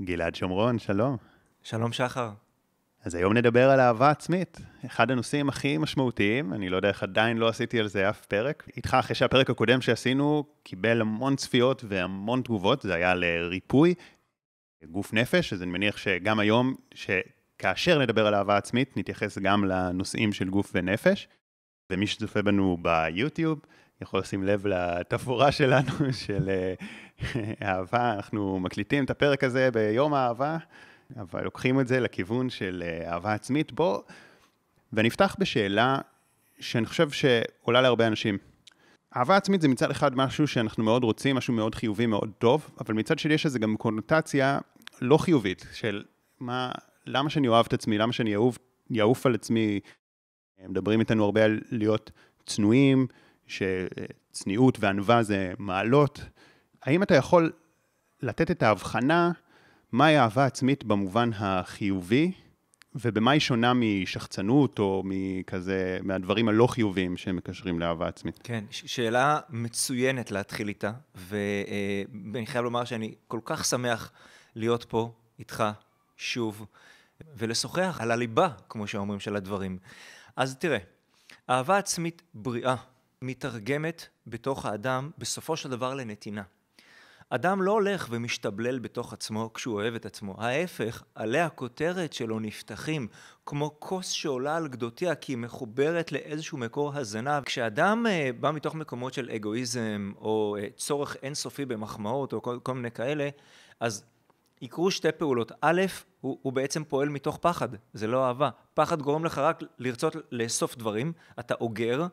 גלעד שומרון, שלום. שלום שחר. אז היום נדבר על אהבה עצמית, אחד הנושאים הכי משמעותיים, אני לא יודע איך עדיין לא עשיתי על זה אף פרק. איתך, אחרי שהפרק הקודם שעשינו קיבל המון צפיות והמון תגובות, זה היה לריפוי, גוף נפש, אז אני מניח שגם היום, שכאשר נדבר על אהבה עצמית, נתייחס גם לנושאים של גוף ונפש. ומי שצופה בנו ביוטיוב, יכול לשים לב לתפאורה שלנו של אה, אהבה, אנחנו מקליטים את הפרק הזה ביום האהבה, אבל לוקחים את זה לכיוון של אה, אהבה עצמית. בוא, ונפתח בשאלה שאני חושב שעולה להרבה אנשים. אהבה עצמית זה מצד אחד משהו שאנחנו מאוד רוצים, משהו מאוד חיובי, מאוד טוב, אבל מצד שני יש לזה גם קונוטציה לא חיובית, של מה, למה שאני אוהב את עצמי, למה שאני אהוב, יעוף על עצמי. מדברים איתנו הרבה על להיות צנועים, שצניעות וענווה זה מעלות. האם אתה יכול לתת את ההבחנה מהי אהבה עצמית במובן החיובי, ובמה היא שונה משחצנות או מכזה, מהדברים הלא חיוביים שמקשרים לאהבה עצמית? כן, שאלה מצוינת להתחיל איתה, ואני חייב לומר שאני כל כך שמח להיות פה איתך שוב, ולשוחח על הליבה, כמו שאומרים, של הדברים. אז תראה, אהבה עצמית בריאה מתרגמת בתוך האדם בסופו של דבר לנתינה. אדם לא הולך ומשתבלל בתוך עצמו כשהוא אוהב את עצמו. ההפך, עלי הכותרת שלו נפתחים כמו כוס שעולה על גדותיה כי היא מחוברת לאיזשהו מקור הזנה. כשאדם uh, בא מתוך מקומות של אגואיזם או uh, צורך אינסופי במחמאות או כל, כל מיני כאלה, אז יקרו שתי פעולות. א', הוא, הוא בעצם פועל מתוך פחד, זה לא אהבה. פחד גורם לך רק לרצות לאסוף דברים, אתה אוגר,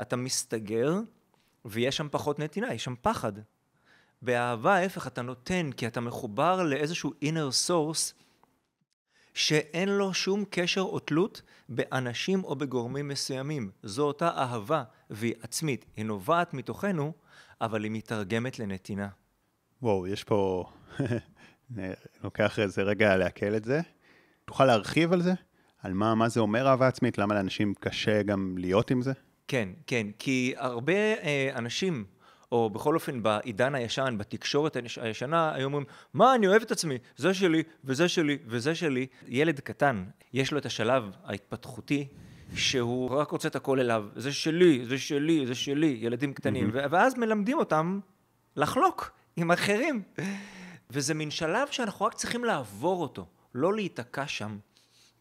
אתה מסתגר, ויש שם פחות נתינה, יש שם פחד. באהבה ההפך אתה נותן, כי אתה מחובר לאיזשהו inner source שאין לו שום קשר או תלות באנשים או בגורמים מסוימים. זו אותה אהבה, והיא עצמית. היא נובעת מתוכנו, אבל היא מתרגמת לנתינה. וואו, יש פה... לוקח איזה רגע לעכל את זה. תוכל להרחיב על זה? על מה, מה זה אומר אהבה עצמית? למה לאנשים קשה גם להיות עם זה? כן, כן, כי הרבה אה, אנשים, או בכל אופן בעידן הישן, בתקשורת הישנה, היו אומרים, מה, אני אוהב את עצמי, זה שלי, וזה שלי, וזה שלי. ילד קטן, יש לו את השלב ההתפתחותי, שהוא רק רוצה את הכל אליו, זה שלי, זה שלי, זה שלי, ילדים קטנים, mm-hmm. ואז מלמדים אותם לחלוק עם אחרים. וזה מין שלב שאנחנו רק צריכים לעבור אותו, לא להיתקע שם.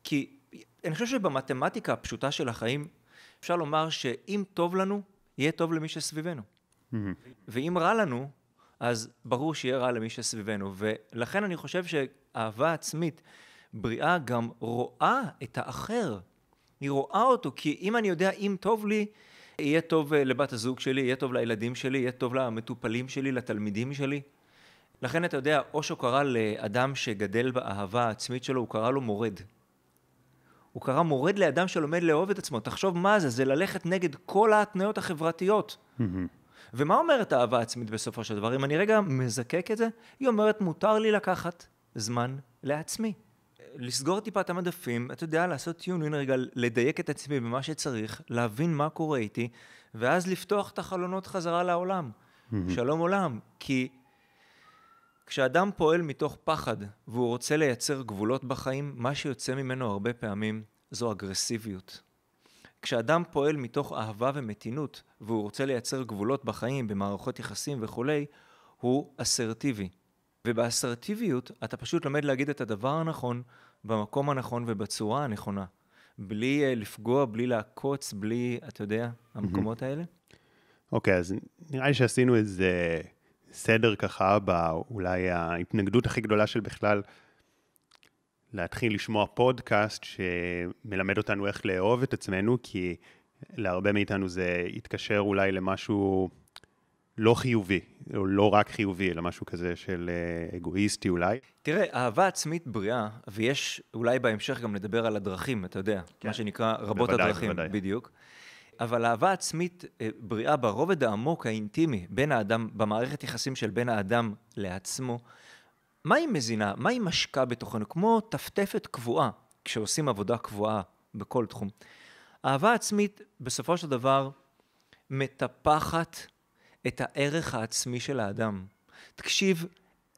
כי אני חושב שבמתמטיקה הפשוטה של החיים, אפשר לומר שאם טוב לנו, יהיה טוב למי שסביבנו. Mm-hmm. ואם רע לנו, אז ברור שיהיה רע למי שסביבנו. ולכן אני חושב שאהבה עצמית בריאה גם רואה את האחר. היא רואה אותו, כי אם אני יודע, אם טוב לי, יהיה טוב אה, לבת הזוג שלי, יהיה טוב לילדים שלי, יהיה טוב למטופלים שלי, לתלמידים שלי. לכן אתה יודע, אושו קרא לאדם שגדל באהבה העצמית שלו, הוא קרא לו מורד. הוא קרא מורד לאדם שלומד לאהוב את עצמו. תחשוב מה זה, זה ללכת נגד כל ההתניות החברתיות. ומה אומרת אהבה עצמית בסופו של דבר? אם אני רגע מזקק את זה, היא אומרת, מותר לי לקחת זמן לעצמי. לסגור טיפה את המדפים, אתה יודע, לעשות טיונין רגע, לדייק את עצמי במה שצריך, להבין מה קורה איתי, ואז לפתוח את החלונות חזרה לעולם. שלום עולם. כי כשאדם פועל מתוך פחד והוא רוצה לייצר גבולות בחיים, מה שיוצא ממנו הרבה פעמים זו אגרסיביות. כשאדם פועל מתוך אהבה ומתינות והוא רוצה לייצר גבולות בחיים, במערכות יחסים וכולי, הוא אסרטיבי. ובאסרטיביות אתה פשוט לומד להגיד את הדבר הנכון, במקום הנכון ובצורה הנכונה. בלי uh, לפגוע, בלי לעקוץ, בלי, אתה יודע, המקומות האלה. אוקיי, okay, אז נראה לי שעשינו איזה סדר ככה באולי ההתנגדות הכי גדולה של בכלל להתחיל לשמוע פודקאסט שמלמד אותנו איך לאהוב את עצמנו, כי להרבה מאיתנו זה יתקשר אולי למשהו לא חיובי, או לא רק חיובי, אלא משהו כזה של אה, אגואיסטי אולי. תראה, אהבה עצמית בריאה, ויש אולי בהמשך גם לדבר על הדרכים, אתה יודע, כן. מה שנקרא רבות בוודאי, הדרכים, בוודאי. בדיוק. אבל אהבה עצמית אה, בריאה ברובד העמוק, האינטימי, בין האדם, במערכת יחסים של בין האדם לעצמו, מה היא מזינה? מה היא משקה בתוכנו? כמו טפטפת קבועה, כשעושים עבודה קבועה בכל תחום. אהבה עצמית, בסופו של דבר, מטפחת את הערך העצמי של האדם. תקשיב,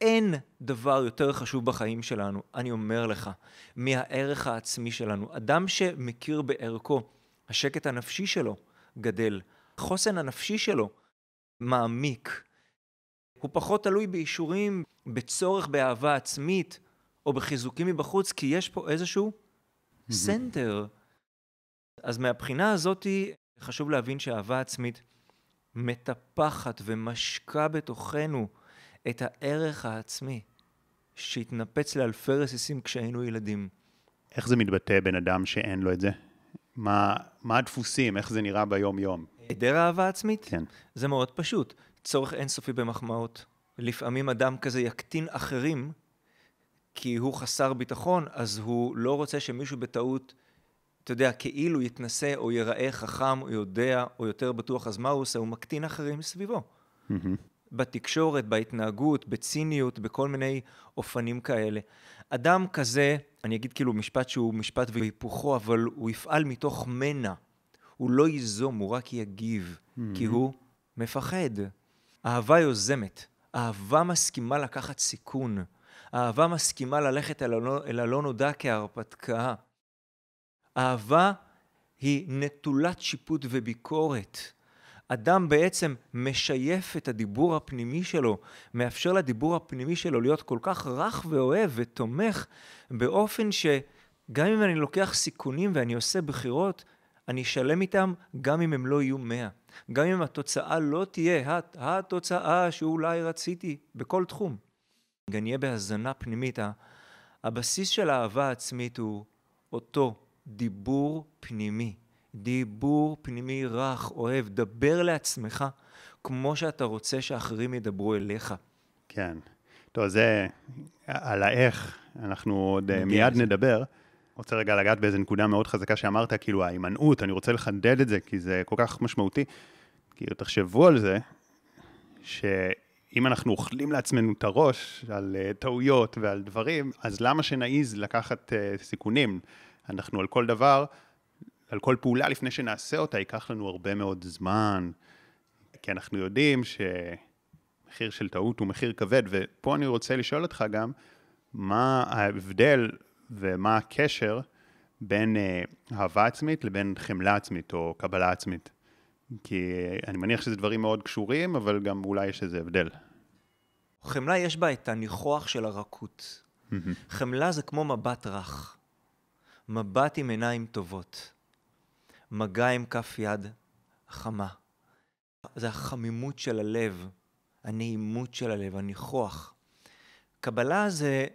אין דבר יותר חשוב בחיים שלנו, אני אומר לך, מהערך העצמי שלנו. אדם שמכיר בערכו, השקט הנפשי שלו גדל, החוסן הנפשי שלו מעמיק. הוא פחות תלוי באישורים, בצורך באהבה עצמית או בחיזוקים מבחוץ, כי יש פה איזשהו center. אז מהבחינה הזאתי חשוב להבין שאהבה עצמית מטפחת ומשקה בתוכנו את הערך העצמי שהתנפץ לאלפי רסיסים כשהיינו ילדים. איך זה מתבטא בן אדם שאין לו את זה? מה, מה הדפוסים? איך זה נראה ביום-יום? היעדר אהבה עצמית? כן. זה מאוד פשוט. צורך אינסופי במחמאות. לפעמים אדם כזה יקטין אחרים כי הוא חסר ביטחון, אז הוא לא רוצה שמישהו בטעות, אתה יודע, כאילו יתנסה או ייראה חכם או יודע או יותר בטוח, אז מה הוא עושה? הוא מקטין אחרים סביבו. Mm-hmm. בתקשורת, בהתנהגות, בציניות, בכל מיני אופנים כאלה. אדם כזה, אני אגיד כאילו משפט שהוא משפט והיפוכו, אבל הוא יפעל מתוך מנע. הוא לא ייזום, הוא רק יגיב, mm-hmm. כי הוא מפחד. אהבה יוזמת, אהבה מסכימה לקחת סיכון, אהבה מסכימה ללכת אל הלא, אל הלא נודע כהרפתקה. אהבה היא נטולת שיפוט וביקורת. אדם בעצם משייף את הדיבור הפנימי שלו, מאפשר לדיבור הפנימי שלו להיות כל כך רך ואוהב ותומך, באופן שגם אם אני לוקח סיכונים ואני עושה בחירות, אני אשלם איתם גם אם הם לא יהיו מאה. גם אם התוצאה לא תהיה התוצאה שאולי רציתי בכל תחום. גם נהיה בהזנה פנימית. הבסיס של האהבה העצמית הוא אותו דיבור פנימי. דיבור פנימי רך, אוהב, דבר לעצמך כמו שאתה רוצה שאחרים ידברו אליך. כן. טוב, זה על האיך, אנחנו עוד אה, מיד זה. נדבר. רוצה רגע לגעת באיזה נקודה מאוד חזקה שאמרת, כאילו ההימנעות, אני רוצה לחדד את זה, כי זה כל כך משמעותי. כאילו, תחשבו על זה, שאם אנחנו אוכלים לעצמנו את הראש על uh, טעויות ועל דברים, אז למה שנעז לקחת uh, סיכונים? אנחנו על כל דבר על כל פעולה לפני שנעשה אותה ייקח לנו הרבה מאוד זמן, כי אנחנו יודעים שמחיר של טעות הוא מחיר כבד, ופה אני רוצה לשאול אותך גם, מה ההבדל ומה הקשר בין אה, אהבה עצמית לבין חמלה עצמית או קבלה עצמית? כי אני מניח שזה דברים מאוד קשורים, אבל גם אולי יש איזה הבדל. חמלה יש בה את הניחוח של הרכות. חמלה זה כמו מבט רך. מבט עם עיניים טובות. מגע עם כף יד חמה. זה החמימות של הלב, הנעימות של הלב, הניחוח. קבלה זה,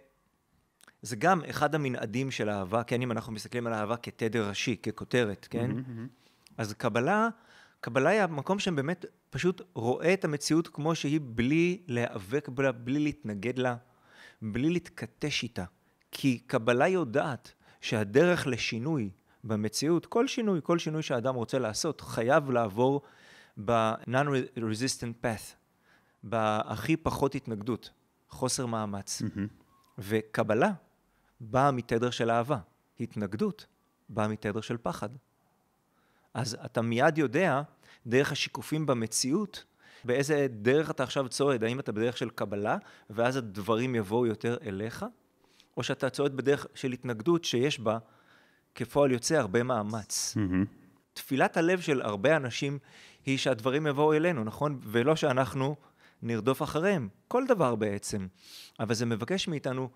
זה גם אחד המנעדים של אהבה, כן, אם אנחנו מסתכלים על אהבה כתדר ראשי, ככותרת, כן? Mm-hmm, mm-hmm. אז קבלה, קבלה היא המקום שבאמת פשוט רואה את המציאות כמו שהיא, בלי להיאבק בה, בלי להתנגד לה, בלי להתכתש איתה. כי קבלה יודעת שהדרך לשינוי במציאות, כל שינוי, כל שינוי שהאדם רוצה לעשות, חייב לעבור ב-non-resistant path, בהכי פחות התנגדות, חוסר מאמץ. Mm-hmm. וקבלה באה מתדר של אהבה, התנגדות באה מתדר של פחד. אז אתה מיד יודע, דרך השיקופים במציאות, באיזה דרך אתה עכשיו צועד, האם אתה בדרך של קבלה, ואז הדברים יבואו יותר אליך, או שאתה צועד בדרך של התנגדות שיש בה כפועל יוצא הרבה מאמץ. Mm-hmm. תפילת הלב של הרבה אנשים היא שהדברים יבואו אלינו, נכון? ולא שאנחנו נרדוף אחריהם. כל דבר בעצם. אבל זה מבקש מאיתנו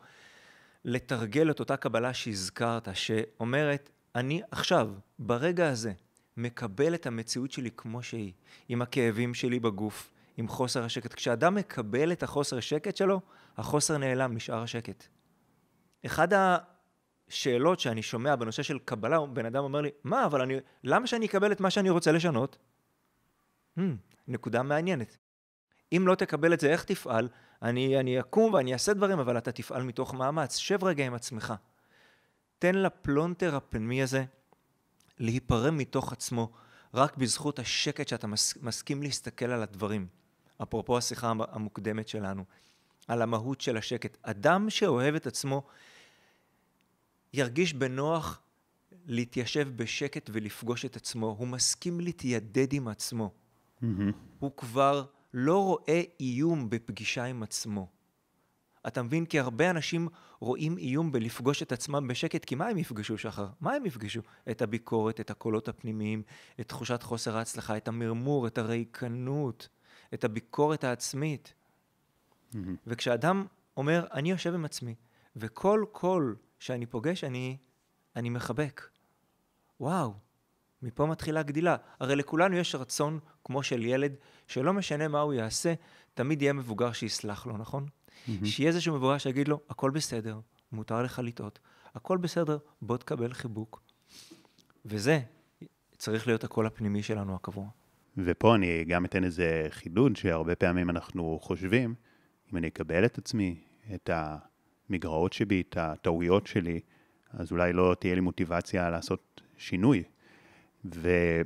לתרגל את אותה קבלה שהזכרת, שאומרת, אני עכשיו, ברגע הזה, מקבל את המציאות שלי כמו שהיא, עם הכאבים שלי בגוף, עם חוסר השקט. כשאדם מקבל את החוסר השקט שלו, החוסר נעלם, נשאר השקט. אחד שאלות שאני שומע בנושא של קבלה, בן אדם אומר לי, מה, אבל אני, למה שאני אקבל את מה שאני רוצה לשנות? Hmm, נקודה מעניינת. אם לא תקבל את זה, איך תפעל? אני, אני אקום ואני אעשה דברים, אבל אתה תפעל מתוך מאמץ. שב רגע עם עצמך. תן לפלונטר הפנימי הזה להיפרם מתוך עצמו, רק בזכות השקט שאתה מס, מסכים להסתכל על הדברים. אפרופו השיחה המוקדמת שלנו, על המהות של השקט. אדם שאוהב את עצמו, ירגיש בנוח להתיישב בשקט ולפגוש את עצמו. הוא מסכים להתיידד עם עצמו. Mm-hmm. הוא כבר לא רואה איום בפגישה עם עצמו. אתה מבין? כי הרבה אנשים רואים איום בלפגוש את עצמם בשקט, כי מה הם יפגשו, שחר? מה הם יפגשו? את הביקורת, את הקולות הפנימיים, את תחושת חוסר ההצלחה, את המרמור, את הריקנות, את הביקורת העצמית. Mm-hmm. וכשאדם אומר, אני יושב עם עצמי, וכל קול שאני פוגש, אני, אני מחבק. וואו, מפה מתחילה גדילה. הרי לכולנו יש רצון, כמו של ילד, שלא משנה מה הוא יעשה, תמיד יהיה מבוגר שיסלח לו, נכון? Mm-hmm. שיהיה איזשהו מבוגר שיגיד לו, הכל בסדר, מותר לך לטעות, הכל בסדר, בוא תקבל חיבוק. וזה צריך להיות הקול הפנימי שלנו הקבוע. ופה אני גם אתן איזה חידוד, שהרבה פעמים אנחנו חושבים, אם אני אקבל את עצמי, את המגרעות שבי, את הטעויות שלי, אז אולי לא תהיה לי מוטיבציה לעשות שינוי. וזה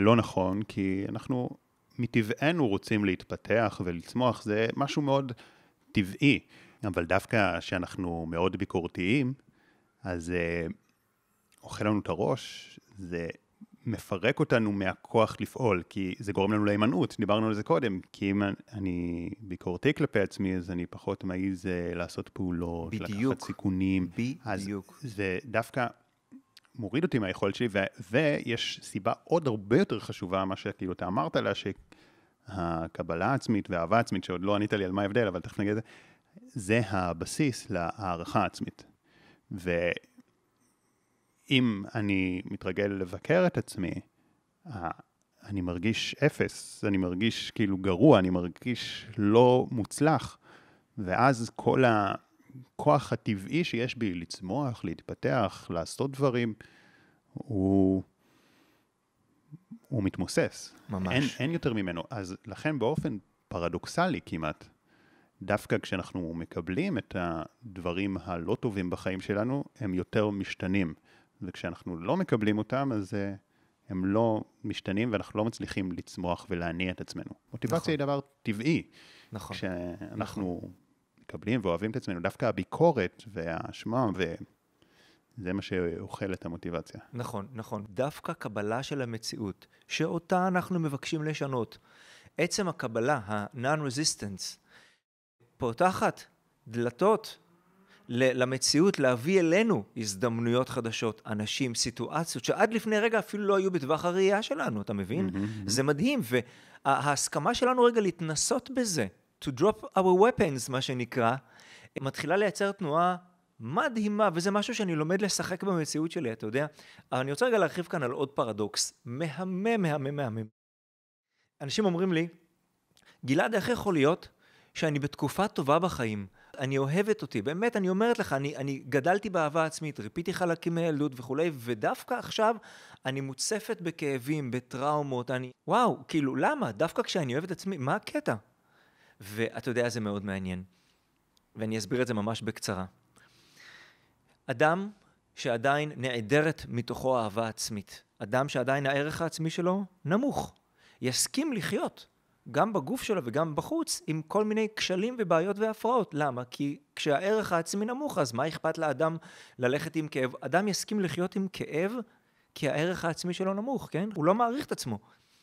לא נכון, כי אנחנו מטבענו רוצים להתפתח ולצמוח, זה משהו מאוד טבעי. אבל דווקא כשאנחנו מאוד ביקורתיים, אז זה אוכל לנו את הראש, זה מפרק אותנו מהכוח לפעול, כי זה גורם לנו להימנעות, דיברנו על זה קודם, כי אם אני ביקורתי כלפי עצמי, אז אני פחות מעז אה, לעשות פעולות, בדיוק, לקחת סיכונים. בדיוק. אז זה דווקא מוריד אותי מהיכולת שלי, ו- ויש סיבה עוד הרבה יותר חשובה, מה שכאילו אתה אמרת לה, שהקבלה העצמית והאהבה העצמית, שעוד לא ענית לי על מה ההבדל, אבל תכף נגיד את זה, זה הבסיס להערכה העצמית. ואם אני מתרגל לבקר את עצמי, אני מרגיש אפס, אני מרגיש כאילו גרוע, אני מרגיש לא מוצלח, ואז כל. הכוח הטבעי שיש בי לצמוח, להתפתח, לעשות דברים, הוא, הוא מתמוסס. ממש. אין, אין יותר ממנו. אז לכן באופן פרדוקסלי כמעט, דווקא כשאנחנו מקבלים את הדברים הלא טובים בחיים שלנו, הם יותר משתנים. וכשאנחנו לא מקבלים אותם, אז אה, הם לא משתנים ואנחנו לא מצליחים לצמוח ולהניע את עצמנו. מוטיבציה נכון. היא דבר טבעי. נכון. כשאנחנו נכון. מקבלים ואוהבים את עצמנו, דווקא הביקורת והאשמה, וזה מה שאוכל את המוטיבציה. נכון, נכון. דווקא קבלה של המציאות, שאותה אנחנו מבקשים לשנות. עצם הקבלה, ה-non-resistance, פותחת דלתות למציאות, להביא אלינו הזדמנויות חדשות, אנשים, סיטואציות, שעד לפני רגע אפילו לא היו בטווח הראייה שלנו, אתה מבין? Mm-hmm. זה מדהים, וההסכמה שלנו רגע להתנסות בזה, to drop our weapons, מה שנקרא, מתחילה לייצר תנועה מדהימה, וזה משהו שאני לומד לשחק במציאות שלי, אתה יודע? אבל אני רוצה רגע להרחיב כאן על עוד פרדוקס, מהמם, מהמם, מהמם. אנשים אומרים לי, גלעד, איך יכול להיות שאני בתקופה טובה בחיים? אני אוהבת אותי, באמת, אני אומרת לך, אני, אני גדלתי באהבה עצמית, ריפיתי חלקים מילדות וכולי, ודווקא עכשיו אני מוצפת בכאבים, בטראומות, אני... וואו, כאילו, למה? דווקא כשאני אוהב את עצמי, מה הקטע? ואתה יודע, זה מאוד מעניין. ואני אסביר את זה ממש בקצרה. אדם שעדיין נעדרת מתוכו אהבה עצמית, אדם שעדיין הערך העצמי שלו נמוך, יסכים לחיות, גם בגוף שלו וגם בחוץ, עם כל מיני כשלים ובעיות והפרעות. למה? כי כשהערך העצמי נמוך, אז מה אכפת לאדם ללכת עם כאב? אדם יסכים לחיות עם כאב כי הערך העצמי שלו נמוך, כן? הוא לא מעריך את עצמו.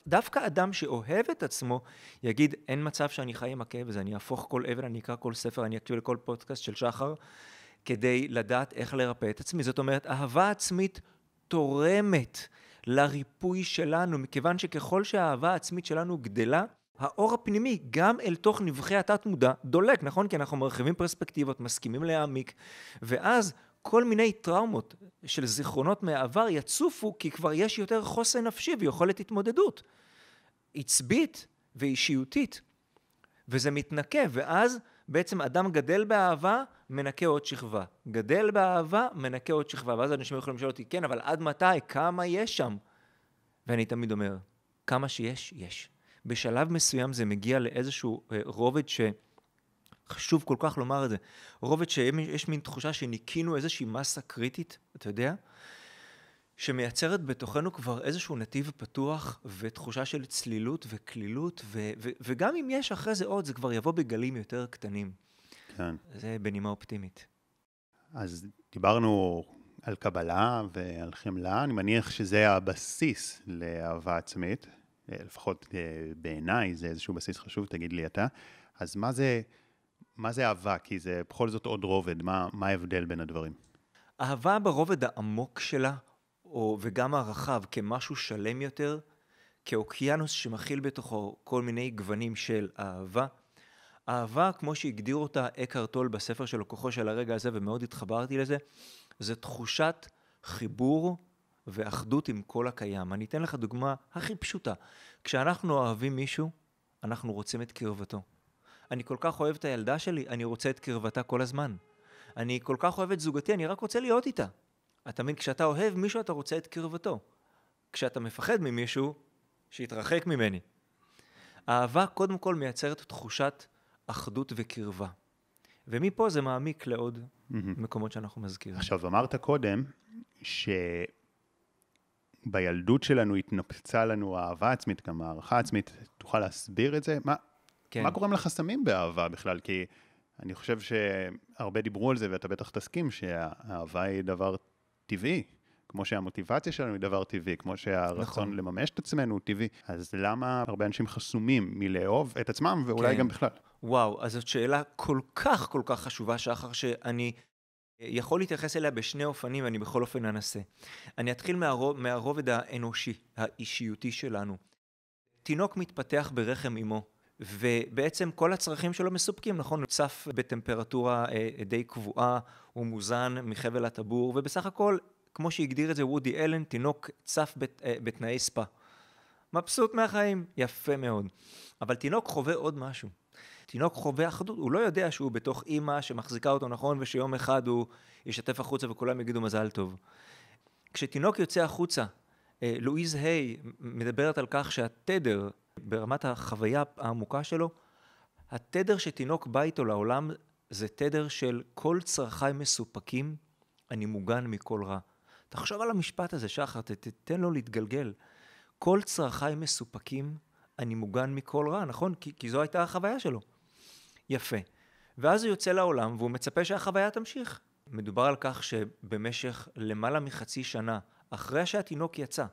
דווקא אדם שאוהב את עצמו, יגיד, אין מצב שאני חי עם הכאב הזה, אני אהפוך כל אבן, אני אקרא כל ספר, אני אקשיב לכל פודקאסט של שחר, כדי לדעת איך לרפא את עצמי. זאת אומרת, אהבה עצמית תורמת לריפוי שלנו, מכיוון שככל שהאהבה העצמית שלנו גדלה, האור הפנימי, גם אל תוך נבחי התת-מודע, דולק, נכון? כי אנחנו מרחיבים פרספקטיבות, מסכימים להעמיק, ואז כל מיני טראומות של זיכרונות מהעבר יצופו כי כבר יש יותר חוסן נפשי ויכולת התמודדות עצבית ואישיותית. וזה מתנקה, ואז בעצם אדם גדל באהבה, מנקה עוד שכבה. גדל באהבה, מנקה עוד שכבה. ואז אנשים יכולים לשאול אותי, כן, אבל עד מתי? כמה יש שם? ואני תמיד אומר, כמה שיש, יש. בשלב מסוים זה מגיע לאיזשהו אה, רובד ש... חשוב כל כך לומר את זה. רובד שיש מין תחושה שניקינו איזושהי מסה קריטית, אתה יודע? שמייצרת בתוכנו כבר איזשהו נתיב פתוח ותחושה של צלילות וקלילות, ו- ו- וגם אם יש אחרי זה עוד, זה כבר יבוא בגלים יותר קטנים. כן. זה בנימה אופטימית. אז דיברנו על קבלה ועל חמלה, אני מניח שזה הבסיס לאהבה עצמית, לפחות אה, בעיניי זה איזשהו בסיס חשוב, תגיד לי אתה. אז מה זה מה זה אהבה? כי זה בכל זאת עוד רובד, מה, מה ההבדל בין הדברים? אהבה ברובד העמוק שלה, או, וגם הרחב, כמשהו שלם יותר, כאוקיינוס שמכיל בתוכו כל מיני גוונים של אהבה. אהבה, כמו שהגדיר אותה אקהרט טול בספר שלו, כוחו של הרגע הזה, ומאוד התחברתי לזה, זה תחושת חיבור ואחדות עם כל הקיים. אני אתן לך דוגמה הכי פשוטה. כשאנחנו אוהבים מישהו, אנחנו רוצים את קרבתו. אני כל כך אוהב את הילדה שלי, אני רוצה את קרבתה כל הזמן. אני כל כך אוהב את זוגתי, אני רק רוצה להיות איתה. אתה מבין, כשאתה אוהב מישהו, אתה רוצה את קרבתו. כשאתה מפחד ממישהו, שיתרחק ממני. אהבה קודם כל מייצרת תחושת אחדות וקרבה. ומפה זה מעמיק לעוד mm-hmm. מקומות שאנחנו מזכירים. עכשיו, אמרת קודם שבילדות שלנו התנפצה לנו האהבה עצמית, גם הערכה עצמית. תוכל להסביר את זה? מה, כן. מה גורם לחסמים באהבה בכלל? כי אני חושב שהרבה דיברו על זה, ואתה בטח תסכים שהאהבה היא דבר טבעי. כמו שהמוטיבציה שלנו היא דבר טבעי, כמו שהרצון נכון. לממש את עצמנו הוא טבעי. אז למה הרבה אנשים חסומים מלאהוב את עצמם, ואולי כן. גם בכלל? וואו, אז זאת שאלה כל כך כל כך חשובה, שחר, שאני יכול להתייחס אליה בשני אופנים, אני בכל אופן אנסה. אני אתחיל מהרוב, מהרובד האנושי, האישיותי שלנו. תינוק מתפתח ברחם אמו. ובעצם כל הצרכים שלו מסופקים, נכון? הוא צף בטמפרטורה אה, די קבועה, הוא מוזן מחבל הטבור, ובסך הכל כמו שהגדיר את זה וודי אלן, תינוק צף בת, אה, בתנאי ספא. מבסוט מהחיים, יפה מאוד. אבל תינוק חווה עוד משהו. תינוק חווה אחדות, הוא לא יודע שהוא בתוך אימא שמחזיקה אותו נכון, ושיום אחד הוא ישתף החוצה וכולם יגידו מזל טוב. כשתינוק יוצא החוצה, אה, לואיז היי מדברת על כך שהתדר, ברמת החוויה העמוקה שלו, התדר שתינוק בא איתו לעולם זה תדר של כל צרכיי מסופקים, אני מוגן מכל רע. תחשוב על המשפט הזה, שחר, תתן לו להתגלגל. כל צרכיי מסופקים, אני מוגן מכל רע, נכון? כי, כי זו הייתה החוויה שלו. יפה. ואז הוא יוצא לעולם והוא מצפה שהחוויה תמשיך. מדובר על כך שבמשך למעלה מחצי שנה, אחרי שהתינוק יצא,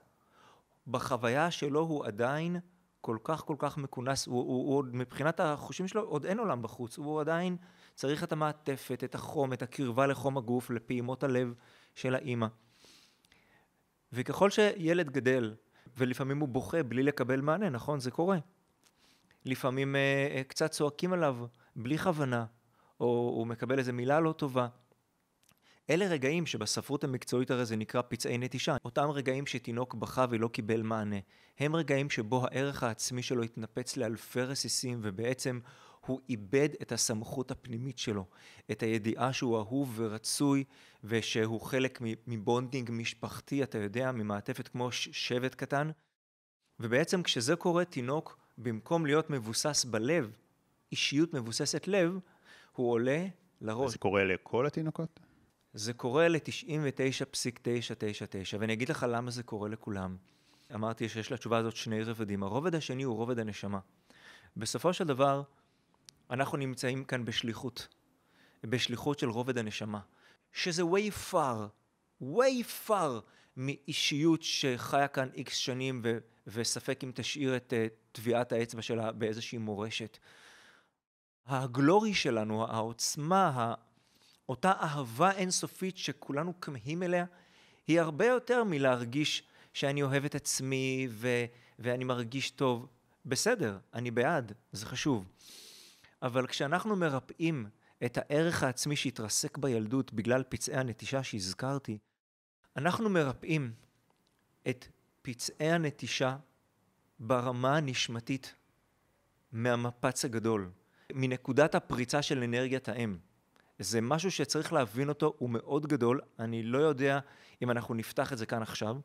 בחוויה שלו הוא עדיין כל כך כל כך מכונס, הוא, הוא, הוא עוד מבחינת החושים שלו עוד אין עולם בחוץ, הוא עדיין צריך את המעטפת, את החום, את הקרבה לחום הגוף, לפעימות הלב של האימא. וככל שילד גדל, ולפעמים הוא בוכה בלי לקבל מענה, נכון? זה קורה. לפעמים אה, אה, קצת צועקים עליו בלי כוונה, או הוא מקבל איזו מילה לא טובה. אלה רגעים שבספרות המקצועית הרי זה נקרא פצעי נטישה. אותם רגעים שתינוק בכה ולא קיבל מענה. הם רגעים שבו הערך העצמי שלו התנפץ לאלפי רסיסים ובעצם הוא איבד את הסמכות הפנימית שלו, את הידיעה שהוא אהוב ורצוי ושהוא חלק מ bonding משפחתי, אתה יודע, ממעטפת כמו שבט קטן. ובעצם כשזה קורה, תינוק, במקום להיות מבוסס בלב, אישיות מבוססת לב, הוא עולה לראש. זה קורה לכל התינוקות? זה קורה ל-99.999, ואני אגיד לך למה זה קורה לכולם. אמרתי שיש לתשובה הזאת שני רבדים. הרובד השני הוא רובד הנשמה. בסופו של דבר, אנחנו נמצאים כאן בשליחות, בשליחות של רובד הנשמה, שזה way far, way far מאישיות שחיה כאן איקס שנים ו- וספק אם תשאיר את uh, טביעת האצבע שלה באיזושהי מורשת. הגלורי שלנו, העוצמה, אותה אהבה אינסופית שכולנו כמהים אליה, היא הרבה יותר מלהרגיש שאני אוהב את עצמי ו- ואני מרגיש טוב. בסדר, אני בעד, זה חשוב. אבל כשאנחנו מרפאים את הערך העצמי שהתרסק בילדות בגלל פצעי הנטישה שהזכרתי, אנחנו מרפאים את פצעי הנטישה ברמה הנשמתית מהמפץ הגדול, מנקודת הפריצה של אנרגיית האם. זה משהו שצריך להבין אותו, הוא מאוד גדול, אני לא יודע אם אנחנו נפתח את זה כאן עכשיו,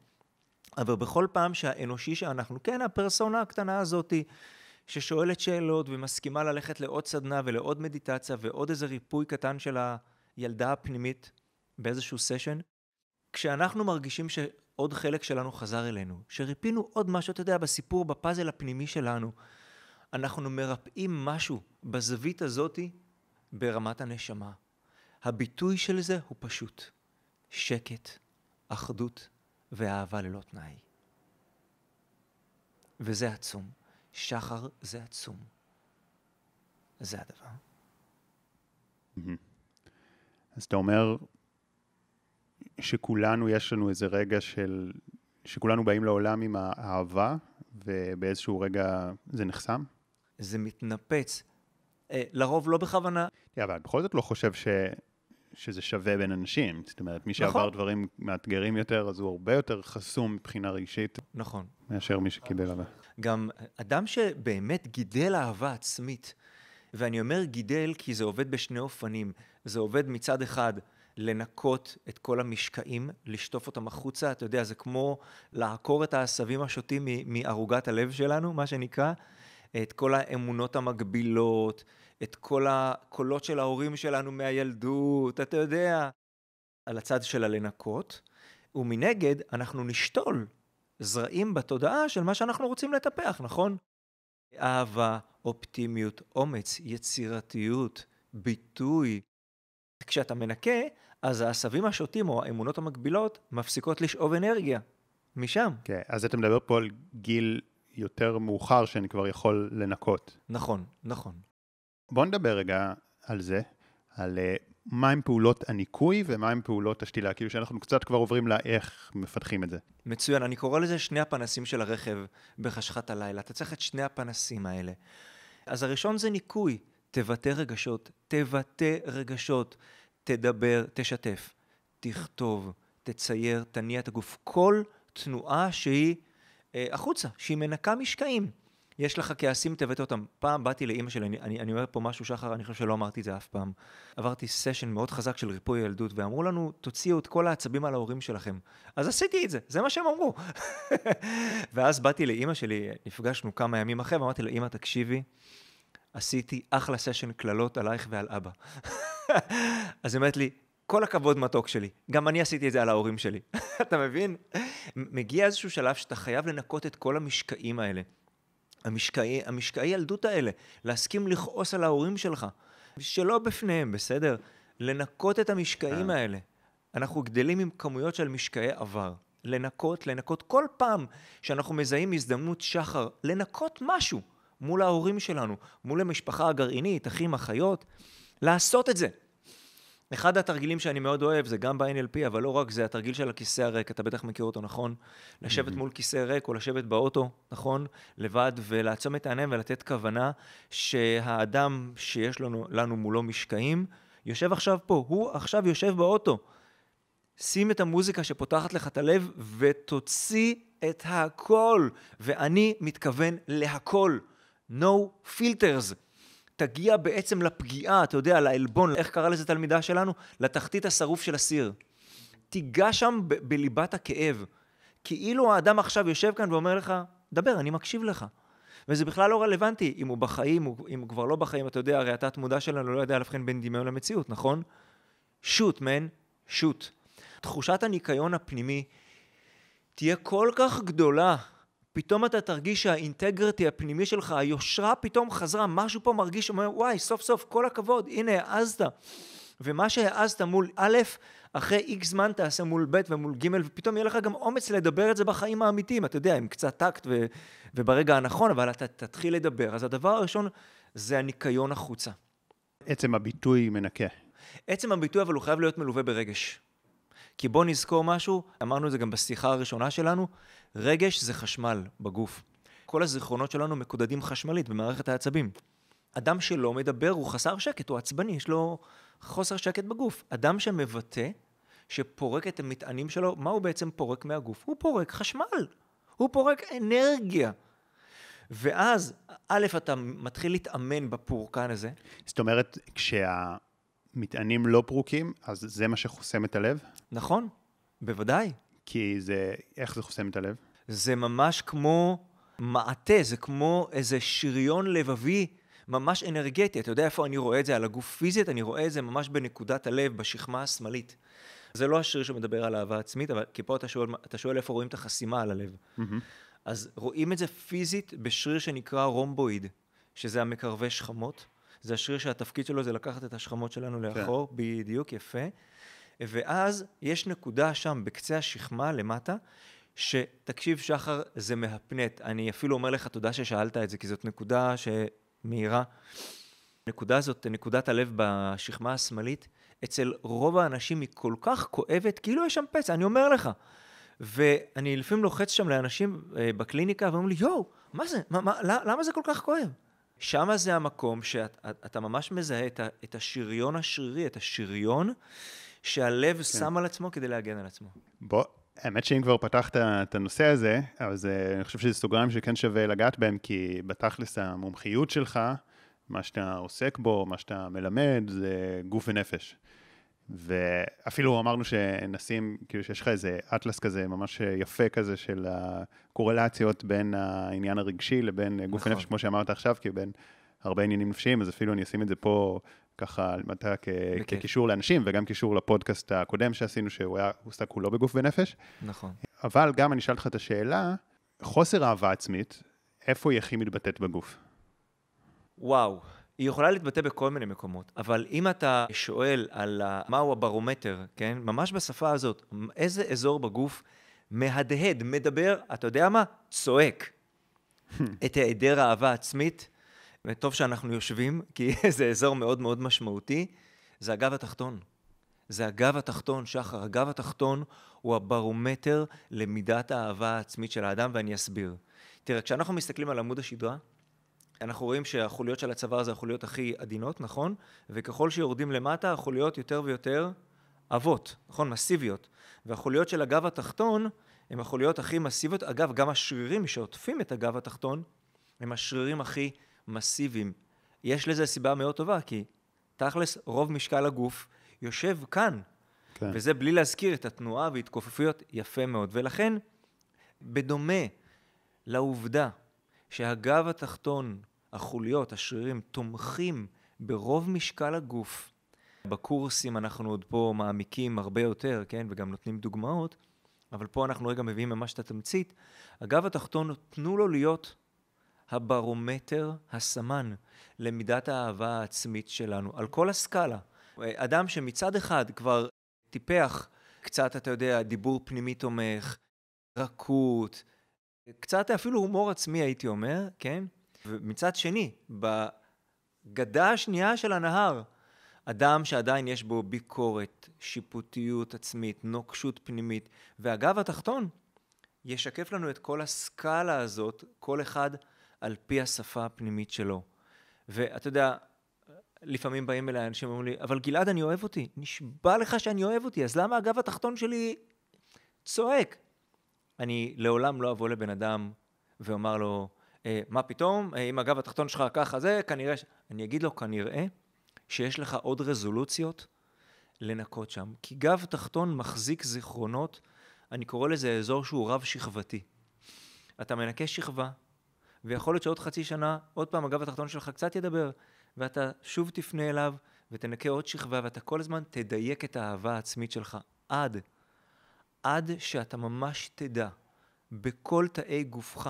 אבל בכל פעם שהאנושי שאנחנו, כן, הפרסונה הקטנה הזאתי, ששואלת שאלות ומסכימה ללכת לעוד סדנה ולעוד מדיטציה ועוד איזה ריפוי קטן של הילדה הפנימית באיזשהו סשן, כשאנחנו מרגישים שעוד חלק שלנו חזר אלינו, שריפינו עוד משהו, אתה יודע, בסיפור, בפאזל הפנימי שלנו, אנחנו מרפאים משהו בזווית הזאתי ברמת הנשמה. הביטוי של זה הוא פשוט שקט, אחדות ואהבה ללא תנאי. וזה עצום. שחר זה עצום. זה הדבר. אז אתה אומר שכולנו, יש לנו איזה רגע של, שכולנו באים לעולם עם האהבה, ובאיזשהו רגע זה נחסם? זה מתנפץ. אה, לרוב לא בכוונה. אבל בכל זאת לא חושב ש... שזה שווה בין אנשים. זאת אומרת, מי שעבר נכון. דברים מאתגרים יותר, אז הוא הרבה יותר חסום מבחינה רגשית. נכון. מאשר מי שקיבל אהבה. גם אדם שבאמת גידל אהבה עצמית, ואני אומר גידל כי זה עובד בשני אופנים. זה עובד מצד אחד לנקות את כל המשקעים, לשטוף אותם החוצה, אתה יודע, זה כמו לעקור את העשבים השוטים מערוגת הלב שלנו, מה שנקרא, את כל האמונות המגבילות, את כל הקולות של ההורים שלנו מהילדות, אתה יודע, על הצד של הלנקות, ומנגד אנחנו נשתול זרעים בתודעה של מה שאנחנו רוצים לטפח, נכון? אהבה, אופטימיות, אומץ, יצירתיות, ביטוי. כשאתה מנקה, אז העשבים השוטים או האמונות המקבילות מפסיקות לשאוב אנרגיה. משם. כן, אז אתה מדבר פה על גיל יותר מאוחר שאני כבר יכול לנקות. נכון, נכון. בוא נדבר רגע על זה, על uh, מהם פעולות הניקוי ומהם פעולות השתילה, כאילו שאנחנו קצת כבר עוברים לאיך מפתחים את זה. מצוין, אני קורא לזה שני הפנסים של הרכב בחשכת הלילה. אתה צריך את שני הפנסים האלה. אז הראשון זה ניקוי, תבטא רגשות, תבטא רגשות, תדבר, תשתף, תכתוב, תצייר, תניע את הגוף. כל תנועה שהיא אה, החוצה, שהיא מנקה משקעים. יש לך כעסים, תבטא אותם. פעם באתי לאימא שלי, אני, אני, אני אומר פה משהו, שחר, אני חושב שלא אמרתי את זה אף פעם. עברתי סשן מאוד חזק של ריפוי ילדות, ואמרו לנו, תוציאו את כל העצבים על ההורים שלכם. אז עשיתי את זה, זה מה שהם אמרו. ואז באתי לאימא שלי, נפגשנו כמה ימים אחרי, ואמרתי לה, אימא, תקשיבי, עשיתי אחלה סשן קללות עלייך ועל אבא. אז היא אומרת לי, כל הכבוד מתוק שלי, גם אני עשיתי את זה על ההורים שלי. אתה מבין? מגיע איזשהו שלב שאתה חייב לנקות את כל המשקעים האלה. המשקעי, המשקעי ילדות האלה, להסכים לכעוס על ההורים שלך, שלא בפניהם, בסדר? לנקות את המשקעים אה. האלה. אנחנו גדלים עם כמויות של משקעי עבר. לנקות, לנקות כל פעם שאנחנו מזהים הזדמנות שחר, לנקות משהו מול ההורים שלנו, מול המשפחה הגרעינית, אחים, אחיות, לעשות את זה. אחד התרגילים שאני מאוד אוהב זה גם ב-NLP, אבל לא רק זה, התרגיל של הכיסא הריק, אתה בטח מכיר אותו, נכון? לשבת mm-hmm. מול כיסא ריק או לשבת באוטו, נכון? לבד, ולעצום את העיניים ולתת כוונה שהאדם שיש לנו, לנו מולו משקעים, יושב עכשיו פה, הוא עכשיו יושב באוטו. שים את המוזיקה שפותחת לך את הלב ותוציא את הכל. ואני מתכוון להכל. No filters. תגיע בעצם לפגיעה, אתה יודע, לעלבון, איך קרא לזה תלמידה שלנו? לתחתית השרוף של הסיר. תיגע שם ב- בליבת הכאב. כאילו האדם עכשיו יושב כאן ואומר לך, דבר, אני מקשיב לך. וזה בכלל לא רלוונטי אם הוא בחיים, אם הוא כבר לא בחיים, אתה יודע, הרי התת מודע שלנו לא יודע להבחין בין דמיון למציאות, נכון? שוט, מן, שוט. תחושת הניקיון הפנימי תהיה כל כך גדולה פתאום אתה תרגיש שהאינטגריטי הפנימי שלך, היושרה פתאום חזרה, משהו פה מרגיש, אומר, וואי, סוף סוף, כל הכבוד, הנה, העזת. ומה שהעזת מול א', אחרי איקס זמן תעשה מול ב' ומול ג', ופתאום יהיה לך גם אומץ לדבר את זה בחיים האמיתיים, אתה יודע, עם קצת טקט ו- וברגע הנכון, אבל אתה תתחיל לדבר. אז הדבר הראשון זה הניקיון החוצה. עצם הביטוי מנקה. עצם הביטוי, אבל הוא חייב להיות מלווה ברגש. כי בוא נזכור משהו, אמרנו את זה גם בשיחה הראשונה שלנו, רגש זה חשמל בגוף. כל הזיכרונות שלנו מקודדים חשמלית במערכת העצבים. אדם שלא מדבר הוא חסר שקט, הוא עצבני, יש לו חוסר שקט בגוף. אדם שמבטא, שפורק את המטענים שלו, מה הוא בעצם פורק מהגוף? הוא פורק חשמל, הוא פורק אנרגיה. ואז, א', אתה מתחיל להתאמן בפורקן הזה. זאת אומרת, כשהמטענים לא פרוקים, אז זה מה שחוסם את הלב? נכון, בוודאי. כי זה, איך זה חוסם את הלב? זה ממש כמו מעטה, זה כמו איזה שריון לבבי ממש אנרגטי. אתה יודע איפה אני רואה את זה? על הגוף פיזית, אני רואה את זה ממש בנקודת הלב, בשכמה השמאלית. זה לא השריר שמדבר על אהבה עצמית, אבל כי פה אתה שואל, אתה שואל איפה רואים את החסימה על הלב. Mm-hmm. אז רואים את זה פיזית בשריר שנקרא רומבואיד, שזה המקרבי שכמות. זה השריר שהתפקיד שלו זה לקחת את השכמות שלנו כן. לאחור, כן. בדיוק, יפה. ואז יש נקודה שם בקצה השכמה למטה, שתקשיב שחר, זה מהפנט. אני אפילו אומר לך תודה ששאלת את זה, כי זאת נקודה שמהירה. הנקודה הזאת, נקודת הלב בשכמה השמאלית, אצל רוב האנשים היא כל כך כואבת, כאילו יש שם פצע, אני אומר לך. ואני לפעמים לוחץ שם לאנשים אה, בקליניקה ואומרים לי, יואו, מה זה? מה, מה, למה זה כל כך כואב? שם זה המקום שאתה ממש מזהה את, ה, את השריון השרירי, את השריון שהלב כן. שם על עצמו כדי להגן על עצמו. בוא, האמת שאם כבר פתחת את הנושא הזה, אז אה, אני חושב שזה סוגריים שכן שווה לגעת בהם, כי בתכלס המומחיות שלך, מה שאתה עוסק בו, מה שאתה מלמד, זה גוף ונפש. ואפילו אמרנו שנשים, כאילו שיש לך איזה אטלס כזה ממש יפה כזה של הקורלציות בין העניין הרגשי לבין נכון. גוף ונפש, כמו שאמרת עכשיו, כי בין הרבה עניינים נפשיים, אז אפילו אני אשים את זה פה ככה, אתה כ- כקישור לאנשים, וגם קישור לפודקאסט הקודם שעשינו, שהוא היה עוסק כולו בגוף ונפש. נכון. אבל גם אני אשאל אותך את השאלה, חוסר אהבה עצמית, איפה היא הכי מתבטאת בגוף? וואו, היא יכולה להתבטא בכל מיני מקומות, אבל אם אתה שואל על מהו הברומטר, כן? ממש בשפה הזאת, איזה אזור בגוף מהדהד, מדבר, אתה יודע מה? צועק. את היעדר האהבה עצמית, וטוב שאנחנו יושבים, כי זה אזור מאוד מאוד משמעותי, זה הגב התחתון. זה הגב התחתון, שחר. הגב התחתון הוא הברומטר למידת האהבה העצמית של האדם, ואני אסביר. תראה, כשאנחנו מסתכלים על עמוד השדרה, אנחנו רואים שהחוליות של הצוואר זה החוליות הכי עדינות, נכון? וככל שיורדים למטה, החוליות יותר ויותר עבות, נכון? מסיביות. והחוליות של הגב התחתון הן החוליות הכי מסיביות. אגב, גם השרירים שעוטפים את הגב התחתון הם השרירים הכי מסיביים. יש לזה סיבה מאוד טובה, כי תכלס רוב משקל הגוף יושב כאן. כן. וזה בלי להזכיר את התנועה והתכופפויות יפה מאוד. ולכן, בדומה לעובדה שהגב התחתון, החוליות, השרירים, תומכים ברוב משקל הגוף. בקורסים אנחנו עוד פה מעמיקים הרבה יותר, כן, וגם נותנים דוגמאות, אבל פה אנחנו רגע מביאים ממש את התמצית. הגב התחתון, תנו לו להיות הברומטר, הסמן, למידת האהבה העצמית שלנו, על כל הסקאלה. אדם שמצד אחד כבר טיפח קצת, אתה יודע, דיבור פנימי תומך, רכות, קצת אפילו הומור עצמי הייתי אומר, כן? ומצד שני, בגדה השנייה של הנהר, אדם שעדיין יש בו ביקורת, שיפוטיות עצמית, נוקשות פנימית, והגב התחתון ישקף לנו את כל הסקאלה הזאת, כל אחד על פי השפה הפנימית שלו. ואתה יודע, לפעמים באים אליי אנשים ואומרים לי, אבל גלעד, אני אוהב אותי. נשבע לך שאני אוהב אותי, אז למה הגב התחתון שלי צועק? אני לעולם לא אבוא לבן אדם ואומר לו, אה, מה פתאום, אה, אם הגב התחתון שלך ככה זה, כנראה, ש... אני אגיד לו, כנראה שיש לך עוד רזולוציות לנקות שם. כי גב תחתון מחזיק זיכרונות, אני קורא לזה אזור שהוא רב-שכבתי. אתה מנקה שכבה, ויכול להיות שעוד חצי שנה, עוד פעם הגב התחתון שלך קצת ידבר, ואתה שוב תפנה אליו, ותנקה עוד שכבה, ואתה כל הזמן תדייק את האהבה העצמית שלך, עד עד שאתה ממש תדע בכל תאי גופך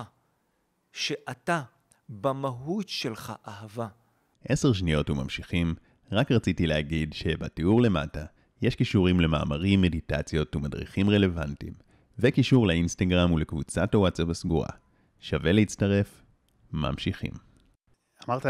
שאתה במהות שלך אהבה. עשר שניות וממשיכים, רק רציתי להגיד שבתיאור למטה יש קישורים למאמרים, מדיטציות ומדריכים רלוונטיים, וקישור לאינסטגרם ולקבוצת הוואטסאפ הסגורה. שווה להצטרף, ממשיכים. אמרת,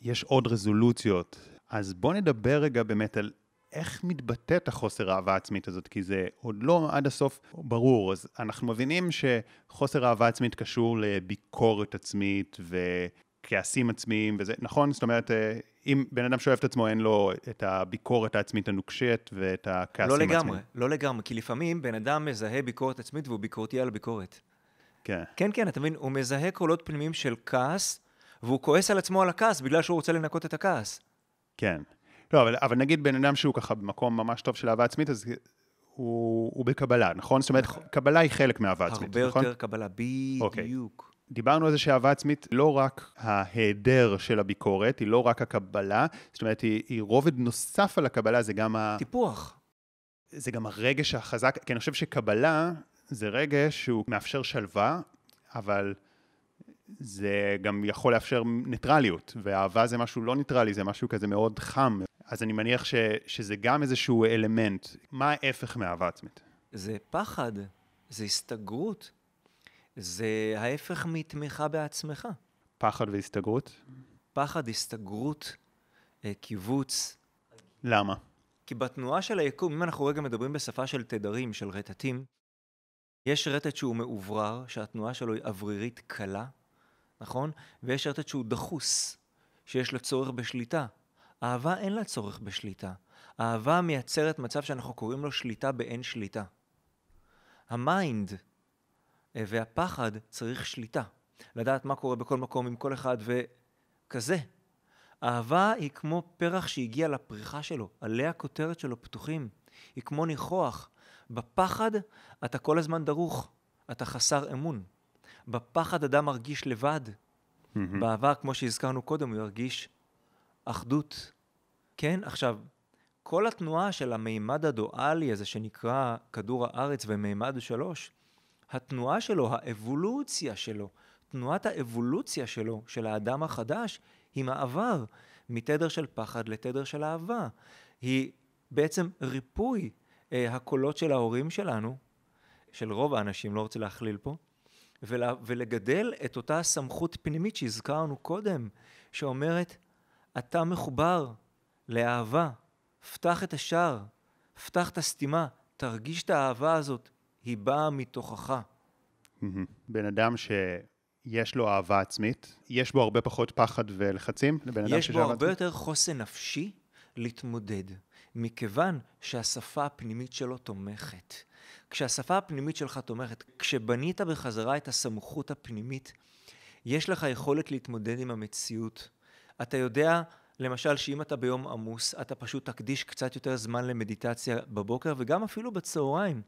יש עוד רזולוציות, אז בוא נדבר רגע באמת על איך מתבטאת החוסר אהבה עצמית הזאת, כי זה עוד לא עד הסוף ברור. אז אנחנו מבינים שחוסר אהבה עצמית קשור לביקורת עצמית וכעסים עצמיים וזה, נכון? זאת אומרת, אם בן אדם שאוהב את עצמו, אין לו את הביקורת העצמית הנוקשת ואת הכעסים העצמיים. לא לגמרי, לא לגמרי, כי לפעמים בן אדם מזהה ביקורת עצמית והוא ביקורתי על הביקורת. כן. כן, כן, אתה מבין, הוא מזהה קולות פנימיים של כעס, והוא כועס על עצמו על הכעס בגלל שהוא רוצה לנקות את הכעס. כן. לא, אבל, אבל נגיד בן אדם שהוא ככה במקום ממש טוב של אהבה עצמית, אז הוא, הוא בקבלה, נכון? זאת אומרת, נכון. קבלה היא חלק מאהבה עצמית, נכון? הרבה יותר קבלה, אוקיי. בדיוק. Okay. דיברנו על זה שאהבה עצמית לא רק ההיעדר של הביקורת, היא לא רק הקבלה, זאת אומרת, היא, היא רובד נוסף על הקבלה, זה גם ה... טיפוח. זה גם הרגש החזק, כי אני חושב שקבלה זה רגש שהוא מאפשר שלווה, אבל זה גם יכול לאפשר ניטרליות, ואהבה זה משהו לא ניטרלי, זה משהו כזה מאוד חם, אז אני מניח ש, שזה גם איזשהו אלמנט. מה ההפך מאהבה עצמית? זה פחד, זה הסתגרות, זה ההפך מתמיכה בעצמך. פחד והסתגרות? פחד, הסתגרות, אה, קיבוץ. למה? כי בתנועה של היקום, אם אנחנו רגע מדברים בשפה של תדרים, של רטטים, יש רטט שהוא מאוורר, שהתנועה שלו היא אוורירית קלה, נכון? ויש רטט שהוא דחוס, שיש לו צורך בשליטה. אהבה אין לה צורך בשליטה. אהבה מייצרת מצב שאנחנו קוראים לו שליטה באין שליטה. ה mind אה, והפחד צריך שליטה. לדעת מה קורה בכל מקום עם כל אחד וכזה. אהבה היא כמו פרח שהגיע לפריחה שלו, עלי הכותרת שלו פתוחים. היא כמו ניחוח. בפחד אתה כל הזמן דרוך, אתה חסר אמון. בפחד אדם מרגיש לבד. Mm-hmm. באהבה, כמו שהזכרנו קודם, הוא ירגיש אחדות. כן, עכשיו, כל התנועה של המימד הדואלי הזה שנקרא כדור הארץ ומימד שלוש, התנועה שלו, האבולוציה שלו, תנועת האבולוציה שלו, של האדם החדש, היא מעבר מתדר של פחד לתדר של אהבה. היא בעצם ריפוי הקולות של ההורים שלנו, של רוב האנשים, לא רוצה להכליל פה, ולה, ולגדל את אותה סמכות פנימית שהזכרנו קודם, שאומרת, אתה מחובר לאהבה, פתח את השער, פתח את הסתימה, תרגיש את האהבה הזאת, היא באה מתוכך. בן אדם שיש לו אהבה עצמית, יש בו הרבה פחות פחד ולחצים לבן אדם יש בו הרבה עצמית? יותר חוסן נפשי להתמודד, מכיוון שהשפה הפנימית שלו תומכת. כשהשפה הפנימית שלך תומכת, כשבנית בחזרה את הסמכות הפנימית, יש לך יכולת להתמודד עם המציאות. אתה יודע למשל, שאם אתה ביום עמוס, אתה פשוט תקדיש קצת יותר זמן למדיטציה בבוקר וגם אפילו בצהריים.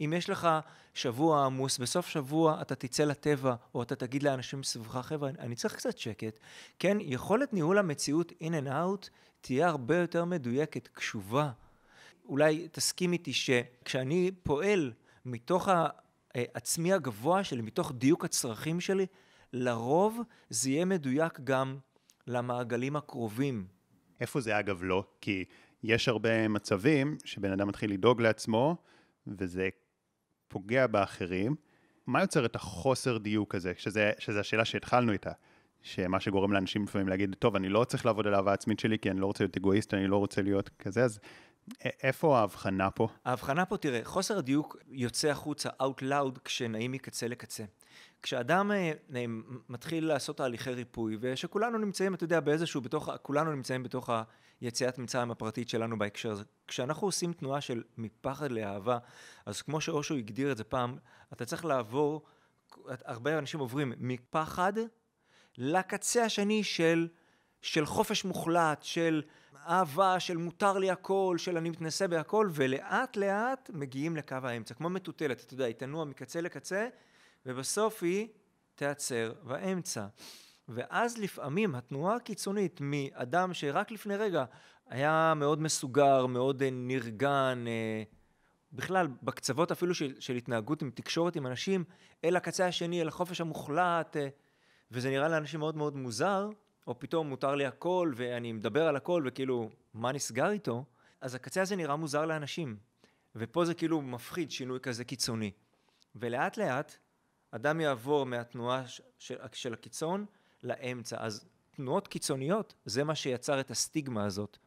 אם יש לך שבוע עמוס, בסוף שבוע אתה תצא לטבע, או אתה תגיד לאנשים סביבך, חבר'ה, אני צריך קצת שקט. כן, יכולת ניהול המציאות in and out תהיה הרבה יותר מדויקת, קשובה. אולי תסכים איתי שכשאני פועל מתוך העצמי הגבוה שלי, מתוך דיוק הצרכים שלי, לרוב זה יהיה מדויק גם למעגלים הקרובים. איפה זה אגב לא? כי יש הרבה מצבים שבן אדם מתחיל לדאוג לעצמו, וזה פוגע באחרים. מה יוצר את החוסר דיוק הזה, שזה, שזה השאלה שהתחלנו איתה, שמה שגורם לאנשים לפעמים להגיד, טוב, אני לא צריך לעבוד על האהבה העצמית שלי, כי אני לא רוצה להיות אגואיסט, אני לא רוצה להיות כזה, אז איפה ההבחנה פה? ההבחנה פה, תראה, חוסר הדיוק יוצא החוצה out loud כשנעים מקצה לקצה. כשאדם אה, מתחיל לעשות תהליכי ריפוי, ושכולנו נמצאים, אתה יודע, באיזשהו, בתוך, כולנו נמצאים בתוך היציאת מצרים הפרטית שלנו בהקשר הזה. כשאנחנו עושים תנועה של מפחד לאהבה, אז כמו שאושו הגדיר את זה פעם, אתה צריך לעבור, הרבה אנשים עוברים מפחד לקצה השני של, של חופש מוחלט, של אהבה, של מותר לי הכל, של אני מתנסה בהכל, ולאט לאט מגיעים לקו האמצע, כמו מטוטלת, אתה יודע, היא תנוע מקצה לקצה, ובסוף היא תיעצר באמצע. ואז לפעמים התנועה הקיצונית מאדם שרק לפני רגע היה מאוד מסוגר, מאוד אה, נרגן, אה, בכלל בקצוות אפילו של, של התנהגות עם תקשורת עם אנשים, אל הקצה השני, אל החופש המוחלט, אה, וזה נראה לאנשים מאוד מאוד מוזר, או פתאום מותר לי הכל ואני מדבר על הכל וכאילו מה נסגר איתו, אז הקצה הזה נראה מוזר לאנשים. ופה זה כאילו מפחיד שינוי כזה קיצוני. ולאט לאט אדם יעבור מהתנועה של, של הקיצון לאמצע. אז תנועות קיצוניות, זה מה שיצר את הסטיגמה הזאת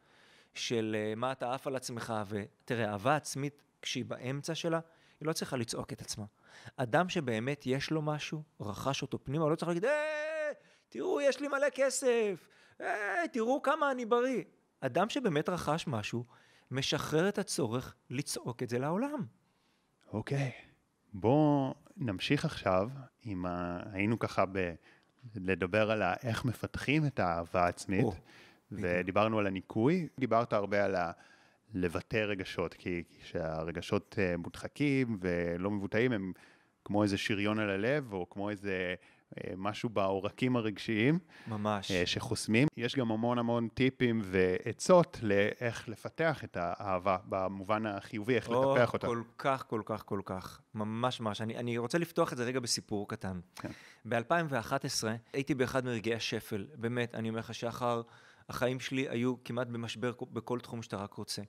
של אה, מה אתה עף על עצמך, ותראה, אהבה עצמית, כשהיא באמצע שלה, היא לא צריכה לצעוק את עצמה. אדם שבאמת יש לו משהו, רכש אותו פנימה, הוא לא צריך להגיד, אה, תראו, יש לי מלא כסף, אה, תראו כמה אני בריא. אדם שבאמת רכש משהו, משחרר את הצורך לצעוק את זה לעולם. אוקיי. Okay. בואו נמשיך עכשיו עם ה... היינו ככה ב... לדבר על איך מפתחים את האהבה העצמית, oh, ודיברנו על הניקוי, דיברת הרבה על ה... לבטא רגשות, כי כשהרגשות אה, מודחקים ולא מבוטאים, הם כמו איזה שריון על הלב, או כמו איזה משהו בעורקים הרגשיים. ממש. אה, שחוסמים. יש גם המון המון טיפים ועצות לאיך לפתח את האהבה במובן החיובי, איך או, לטפח אותה. כל כך, כל כך, כל כך. ממש ממש. אני, אני רוצה לפתוח את זה רגע בסיפור קטן. כן. ב-2011 הייתי באחד מרגעי השפל. באמת, אני אומר לך, שחר, החיים שלי היו כמעט במשבר בכל תחום שאתה רק רוצה.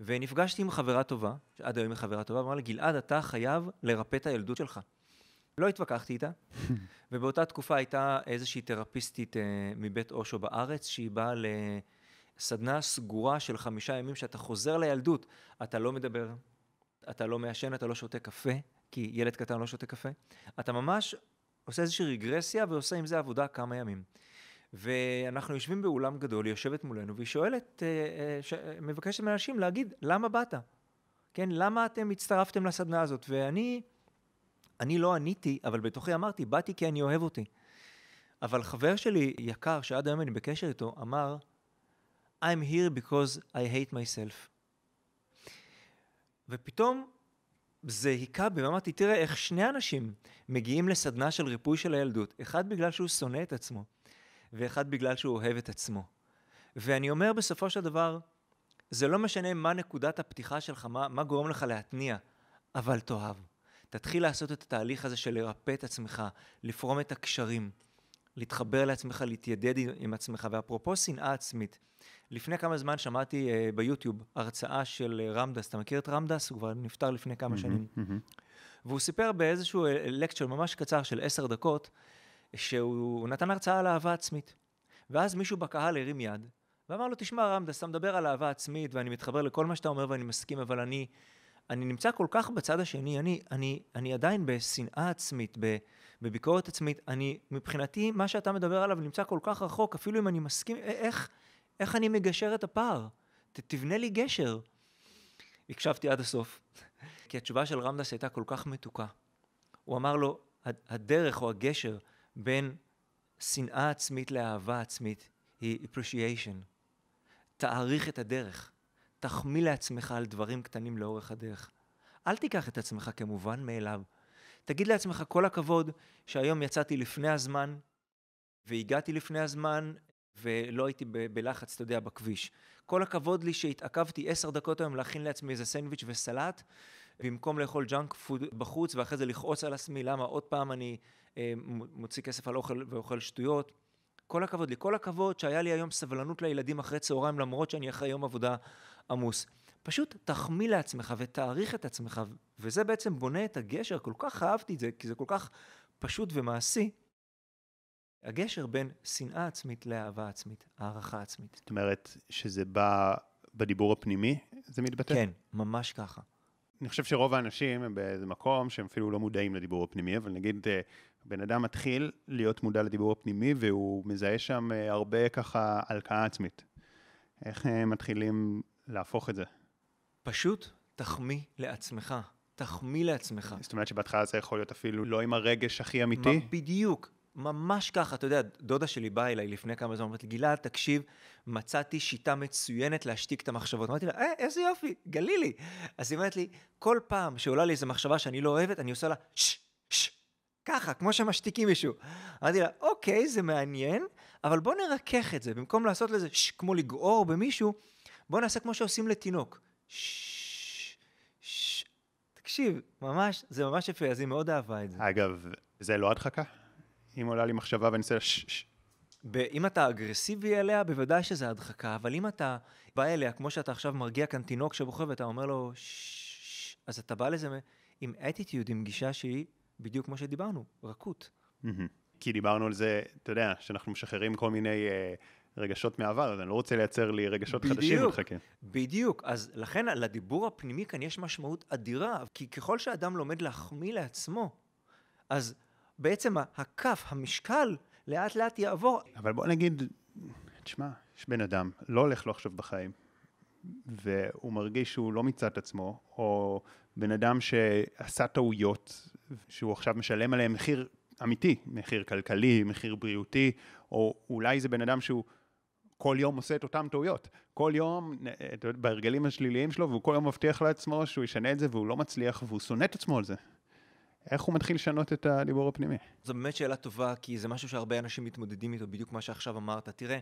ונפגשתי עם חברה טובה, שעד היום היא חברה טובה, ואמרה לי, גלעד, אתה חייב לרפא את הילדות שלך. לא התווכחתי איתה, ובאותה תקופה הייתה איזושהי תרפיסטית אה, מבית אושו בארץ, שהיא באה סדנה סגורה של חמישה ימים שאתה חוזר לילדות, אתה לא מדבר, אתה לא מעשן, אתה לא שותה קפה, כי ילד קטן לא שותה קפה, אתה ממש עושה איזושהי רגרסיה ועושה עם זה עבודה כמה ימים. ואנחנו יושבים באולם גדול, היא יושבת מולנו, והיא שואלת, אה, אה, ש... מבקשת מאנשים להגיד, למה באת? כן, למה אתם הצטרפתם לסדנה הזאת? ואני, אני לא עניתי, אבל בתוכי אמרתי, באתי כי אני אוהב אותי. אבל חבר שלי יקר, שעד היום אני בקשר איתו, אמר, I'm here because I hate myself. ופתאום זה היכה בי, ואמרתי, תראה איך שני אנשים מגיעים לסדנה של ריפוי של הילדות, אחד בגלל שהוא שונא את עצמו, ואחד בגלל שהוא אוהב את עצמו. ואני אומר בסופו של דבר, זה לא משנה מה נקודת הפתיחה שלך, מה, מה גורם לך להתניע, אבל תאהב. תתחיל לעשות את התהליך הזה של לרפא את עצמך, לפרום את הקשרים, להתחבר לעצמך, להתיידד עם עצמך. ואפרופו שנאה עצמית, לפני כמה זמן שמעתי uh, ביוטיוב הרצאה של uh, רמדס, אתה מכיר את רמדס? הוא כבר נפטר לפני כמה mm-hmm, שנים. Mm-hmm. והוא סיפר באיזשהו לקצ'ר אה, ממש קצר של עשר דקות, שהוא נתן הרצאה על אהבה עצמית. ואז מישהו בקהל הרים יד, ואמר לו, תשמע רמדס, אתה מדבר על אהבה עצמית, ואני מתחבר לכל מה שאתה אומר ואני מסכים, אבל אני, אני נמצא כל כך בצד השני, אני, אני, אני עדיין בשנאה עצמית, בביקורת עצמית, אני, מבחינתי, מה שאתה מדבר עליו נמצא כל כך רחוק, אפילו אם אני מסכים, איך, איך אני מגשר את הפער? ת, תבנה לי גשר. הקשבתי עד הסוף, כי התשובה של רמדס הייתה כל כך מתוקה. הוא אמר לו, הדרך או הגשר בין שנאה עצמית לאהבה עצמית היא appreciation. תעריך את הדרך. תחמיא לעצמך על דברים קטנים לאורך הדרך. אל תיקח את עצמך כמובן מאליו. תגיד לעצמך כל הכבוד שהיום יצאתי לפני הזמן והגעתי לפני הזמן ולא הייתי ב- בלחץ, אתה יודע, בכביש. כל הכבוד לי שהתעכבתי עשר דקות היום להכין לעצמי איזה סנדוויץ' וסלט, במקום לאכול junk food בחוץ ואחרי זה לכעוס על עצמי, למה עוד פעם אני אה, מוציא כסף על אוכל ואוכל שטויות. כל הכבוד לי, כל הכבוד שהיה לי היום סבלנות לילדים אחרי צהריים, למרות שאני אחרי יום עבודה עמוס. פשוט תחמיא לעצמך ותעריך את עצמך, וזה בעצם בונה את הגשר, כל כך אהבתי את זה, כי זה כל כך פשוט ומעשי. הגשר בין שנאה עצמית לאהבה עצמית, הערכה עצמית. זאת אומרת, שזה בא בדיבור הפנימי, זה מתבטא? כן, ממש ככה. אני חושב שרוב האנשים הם באיזה מקום שהם אפילו לא מודעים לדיבור הפנימי, אבל נגיד אה, בן אדם מתחיל להיות מודע לדיבור הפנימי והוא מזהה שם אה, הרבה ככה הלקאה עצמית. איך אה, מתחילים להפוך את זה? פשוט תחמיא לעצמך. תחמיא לעצמך. זאת אומרת שבהתחלה זה יכול להיות אפילו לא עם הרגש הכי אמיתי? בדיוק. ממש ככה, אתה יודע, דודה שלי באה אליי לפני כמה זמן, אמרתי לי, גלעד, תקשיב, מצאתי שיטה מצוינת להשתיק את המחשבות. אמרתי לה, אה, איזה יופי, גלילי. אז היא אומרת לי, כל פעם שעולה לי איזו מחשבה שאני לא אוהבת, אני עושה לה, ששש, שש, ככה, כמו שמשתיקים מישהו. אמרתי לה, אוקיי, זה מעניין, אבל בוא נרכך את זה. במקום לעשות לזה, שש, כמו לגעור במישהו, בוא נעשה כמו שעושים לתינוק. ששש, שש. תקשיב, ממש, זה ממש יפה, אז היא מאוד אהבה את זה. אגב, זה לא הדחקה? אם עולה לי מחשבה ואני עושה ששש. אם אתה אגרסיבי אליה, בוודאי שזה הדחקה, אבל אם אתה בא אליה, כמו שאתה עכשיו מרגיע כאן תינוק שבוכה ואתה אומר לו ששש, אז אתה בא לזה עם אטיטיוד, עם גישה שהיא בדיוק כמו שדיברנו, רכות. כי דיברנו על זה, אתה יודע, שאנחנו משחררים כל מיני אה, רגשות מעבר, אז אני לא רוצה לייצר לי רגשות בדיוק, חדשים בדיוק, בדיוק. אז לכן לדיבור הפנימי כאן יש משמעות אדירה, כי ככל שאדם לומד להחמיא לעצמו, אז בעצם הכף, המשקל, לאט לאט יעבור. אבל בוא נגיד, תשמע, יש בן אדם, לא הולך לו עכשיו בחיים, והוא מרגיש שהוא לא מיצה את עצמו, או בן אדם שעשה טעויות, שהוא עכשיו משלם עליהם מחיר אמיתי, מחיר כלכלי, מחיר בריאותי, או אולי זה בן אדם שהוא כל יום עושה את אותן טעויות. כל יום, בהרגלים השליליים שלו, והוא כל יום מבטיח לעצמו שהוא ישנה את זה, והוא לא מצליח, והוא שונא את עצמו על זה. איך הוא מתחיל לשנות את הדיבור הפנימי? זו באמת שאלה טובה, כי זה משהו שהרבה אנשים מתמודדים איתו, בדיוק מה שעכשיו אמרת. תראה,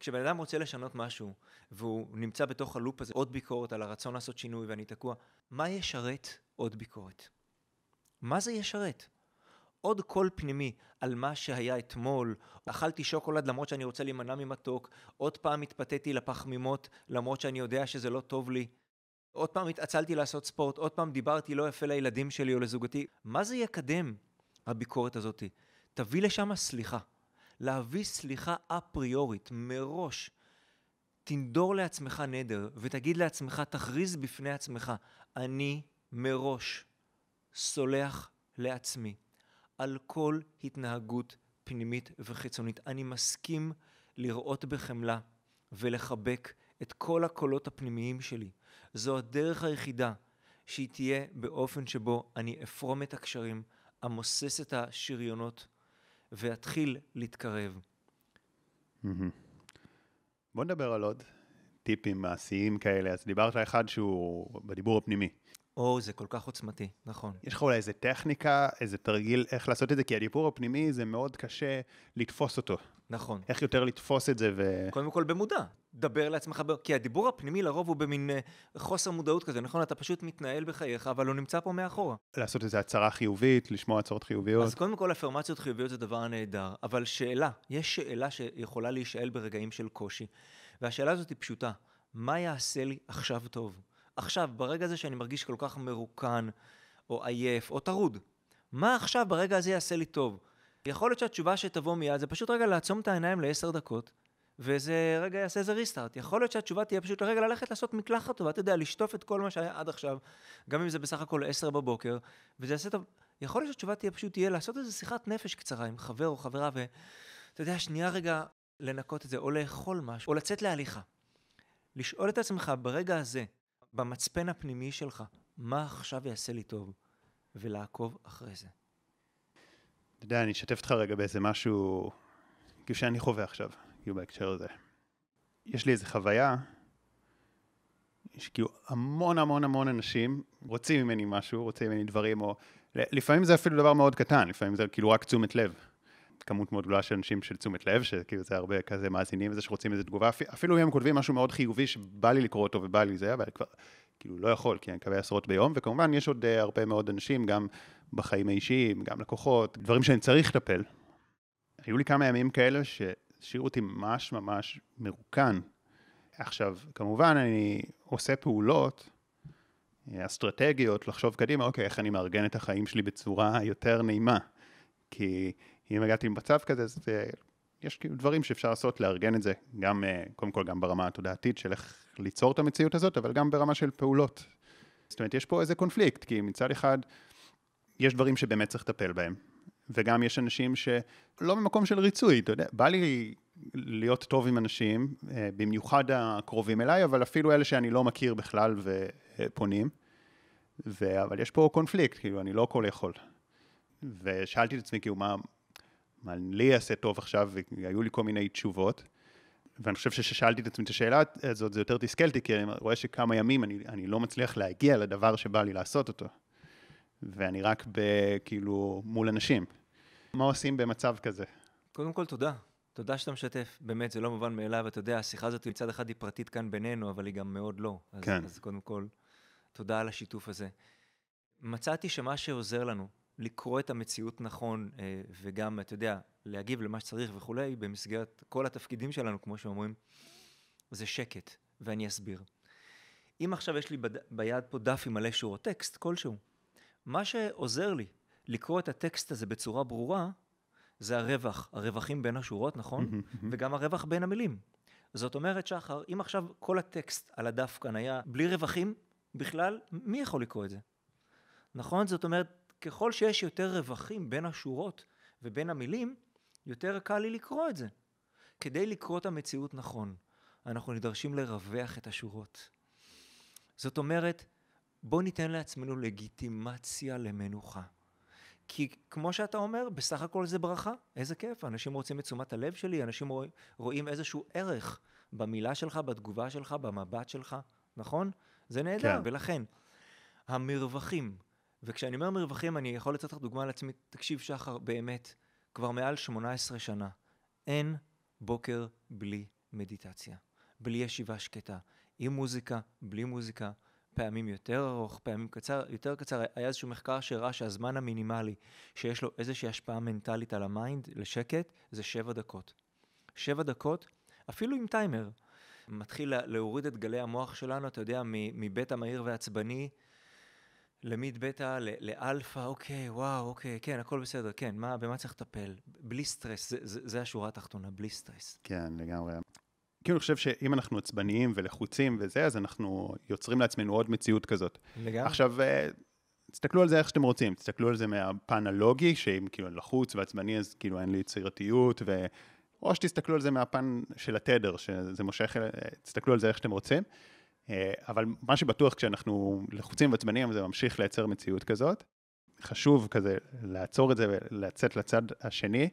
כשבן אדם רוצה לשנות משהו, והוא נמצא בתוך הלופ הזה, עוד ביקורת על הרצון לעשות שינוי ואני תקוע, מה ישרת עוד ביקורת? מה זה ישרת? עוד קול פנימי על מה שהיה אתמול, אכלתי שוקולד למרות שאני רוצה להימנע ממתוק, עוד פעם התפתיתי לפחמימות למרות שאני יודע שזה לא טוב לי. עוד פעם התעצלתי לעשות ספורט, עוד פעם דיברתי לא יפה לילדים שלי או לזוגתי. מה זה יקדם, הביקורת הזאתי? תביא לשם סליחה. להביא סליחה אפריורית, מראש. תנדור לעצמך נדר ותגיד לעצמך, תכריז בפני עצמך, אני מראש סולח לעצמי על כל התנהגות פנימית וחיצונית. אני מסכים לראות בחמלה ולחבק את כל הקולות הפנימיים שלי. זו הדרך היחידה שהיא תהיה באופן שבו אני אפרום את הקשרים, אמוסס את השריונות ואתחיל להתקרב. בוא נדבר על עוד טיפים מעשיים כאלה. אז דיברת אחד שהוא בדיבור הפנימי. או, זה כל כך עוצמתי, נכון. יש לך אולי איזה טכניקה, איזה תרגיל, איך לעשות את זה? כי הדיבור הפנימי זה מאוד קשה לתפוס אותו. נכון. איך יותר לתפוס את זה ו... קודם כל במודע, דבר לעצמך. כי הדיבור הפנימי לרוב הוא במין uh, חוסר מודעות כזה, נכון? אתה פשוט מתנהל בחייך, אבל הוא נמצא פה מאחורה. לעשות איזו הצהרה חיובית, לשמוע הצהרות חיוביות. אז קודם כל, אפרמציות חיוביות זה דבר נהדר, אבל שאלה, יש שאלה שיכולה להישאל ברגעים של קושי, והשאלה הזאת היא פשוטה, מה יעשה לי עכשיו טוב? עכשיו, ברגע הזה שאני מרגיש כל כך מרוקן, או עייף, או טרוד, מה עכשיו ברגע הזה יעשה לי טוב? יכול להיות שהתשובה שתבוא מיד זה פשוט רגע לעצום את העיניים לעשר דקות, וזה רגע יעשה איזה ריסטארט. יכול להיות שהתשובה תהיה פשוט רגע ללכת לעשות מקלחת טובה, אתה יודע, לשטוף את כל מה שהיה עד עכשיו, גם אם זה בסך הכל עשר בבוקר, וזה יעשה טוב. יכול להיות שהתשובה תהיה פשוט תהיה לעשות איזה שיחת נפש קצרה עם חבר או חברה, ואתה יודע, שנייה רגע לנקות את זה, או לאכול משהו, או לצאת להליכה. לשאול את עצמך ברגע הזה, במצפן הפנימי שלך, מה עכשיו יעשה לי טוב, ולעקוב אחרי זה. אתה יודע, אני אשתף אותך רגע באיזה משהו, כאילו שאני חווה עכשיו, כאילו בהקשר הזה. יש לי איזו חוויה, יש כאילו המון המון המון אנשים רוצים ממני משהו, רוצים ממני דברים, או לפעמים זה אפילו דבר מאוד קטן, לפעמים זה כאילו רק תשומת לב. כמות מאוד גדולה של אנשים של תשומת לב, שכאילו זה הרבה כזה מאזינים וזה שרוצים איזה תגובה, אפילו אם הם כותבים משהו מאוד חיובי שבא לי לקרוא אותו ובא לי זה, אבל כבר כאילו לא יכול, כי אני מקווה עשרות ביום, וכמובן יש עוד uh, הרבה מאוד אנשים, גם בחיים האישיים, גם לקוחות, דברים שאני צריך לטפל. היו לי כמה ימים כאלה שהשאירו אותי ממש ממש מרוקן. עכשיו, כמובן אני עושה פעולות אה, אסטרטגיות, לחשוב קדימה, אוקיי, איך אני מארגן את החיים שלי בצורה יותר נעימה. כי אם הגעתי במצב כזה, אז אה, יש כאילו דברים שאפשר לעשות, לארגן את זה, גם, אה, קודם כל גם ברמה התודעתית של איך ליצור את המציאות הזאת, אבל גם ברמה של פעולות. זאת אומרת, יש פה איזה קונפליקט, כי מצד אחד, יש דברים שבאמת צריך לטפל בהם, וגם יש אנשים שלא במקום של ריצוי, אתה יודע, בא לי להיות טוב עם אנשים, אה, במיוחד הקרובים אליי, אבל אפילו אלה שאני לא מכיר בכלל ופונים, ו... אבל יש פה קונפליקט, כאילו, אני לא כל יכול. ושאלתי את עצמי, כאילו, מה, מה לי יעשה טוב עכשיו, והיו לי כל מיני תשובות. ואני חושב שכששאלתי את עצמי את השאלה הזאת, זה יותר תסכלתי, כי אני רואה שכמה ימים אני, אני לא מצליח להגיע לדבר שבא לי לעשות אותו. ואני רק כאילו מול אנשים. מה עושים במצב כזה? קודם כל, תודה. תודה שאתה משתף. באמת, זה לא מובן מאליו. אתה יודע, השיחה הזאת מצד אחד היא פרטית כאן בינינו, אבל היא גם מאוד לא. אז, כן. אז קודם כל, תודה על השיתוף הזה. מצאתי שמה שעוזר לנו לקרוא את המציאות נכון, אה, וגם, אתה יודע, להגיב למה שצריך וכולי, במסגרת כל התפקידים שלנו, כמו שאומרים, זה שקט, ואני אסביר. אם עכשיו יש לי. ביד פה דף עם מלא שורות טקסט כלשהו, מה שעוזר לי לקרוא את הטקסט הזה בצורה ברורה, זה הרווח, הרווחים בין השורות, נכון? וגם הרווח בין המילים. זאת אומרת, שחר, אם עכשיו כל הטקסט על הדף כאן היה בלי רווחים, בכלל, מי יכול לקרוא את זה? נכון? זאת אומרת, ככל שיש יותר רווחים בין השורות ובין המילים, יותר קל לי לקרוא את זה. כדי לקרוא את המציאות נכון, אנחנו נדרשים לרווח את השורות. זאת אומרת, בוא ניתן לעצמנו לגיטימציה למנוחה. כי כמו שאתה אומר, בסך הכל זה ברכה, איזה כיף, אנשים רוצים את תשומת הלב שלי, אנשים רואים, רואים איזשהו ערך במילה שלך, בתגובה שלך, במבט שלך, נכון? זה נהדר, כן. ולכן, המרווחים וכשאני אומר מרווחים, אני יכול לתת לך דוגמה על עצמי, תקשיב שחר, באמת, כבר מעל 18 שנה, אין בוקר בלי מדיטציה, בלי ישיבה שקטה, עם מוזיקה, בלי מוזיקה, פעמים יותר ארוך, פעמים קצר, יותר קצר. היה איזשהו מחקר שהראה שהזמן המינימלי שיש לו איזושהי השפעה מנטלית על ה mind, לשקט, זה שבע דקות. שבע דקות, אפילו עם טיימר. מתחיל להוריד את גלי המוח שלנו, אתה יודע, מבטא מהיר ועצבני ל mid בטא, לאלפא, אוקיי, וואו, אוקיי, כן, הכל בסדר, כן, מה, במה צריך לטפל? בלי סטרס, זה, זה, זה השורה התחתונה, בלי סטרס. כן, לגמרי. כאילו, אני חושב שאם אנחנו עצבניים ולחוצים וזה, אז אנחנו יוצרים לעצמנו עוד מציאות כזאת. לגמרי. עכשיו, אה, תסתכלו על זה איך שאתם רוצים, תסתכלו על זה מהפן הלוגי, שאם כאילו אני לחוץ ועצבני, אז כאילו אין לי יצירתיות, ו... או שתסתכלו על זה מהפן של התדר, שזה מושך, אה, תסתכלו על זה איך שאתם רוצים. אה, אבל מה שבטוח כשאנחנו לחוצים ועצבניים, זה ממשיך לייצר מציאות כזאת. חשוב כזה לעצור את זה ולצאת לצד השני.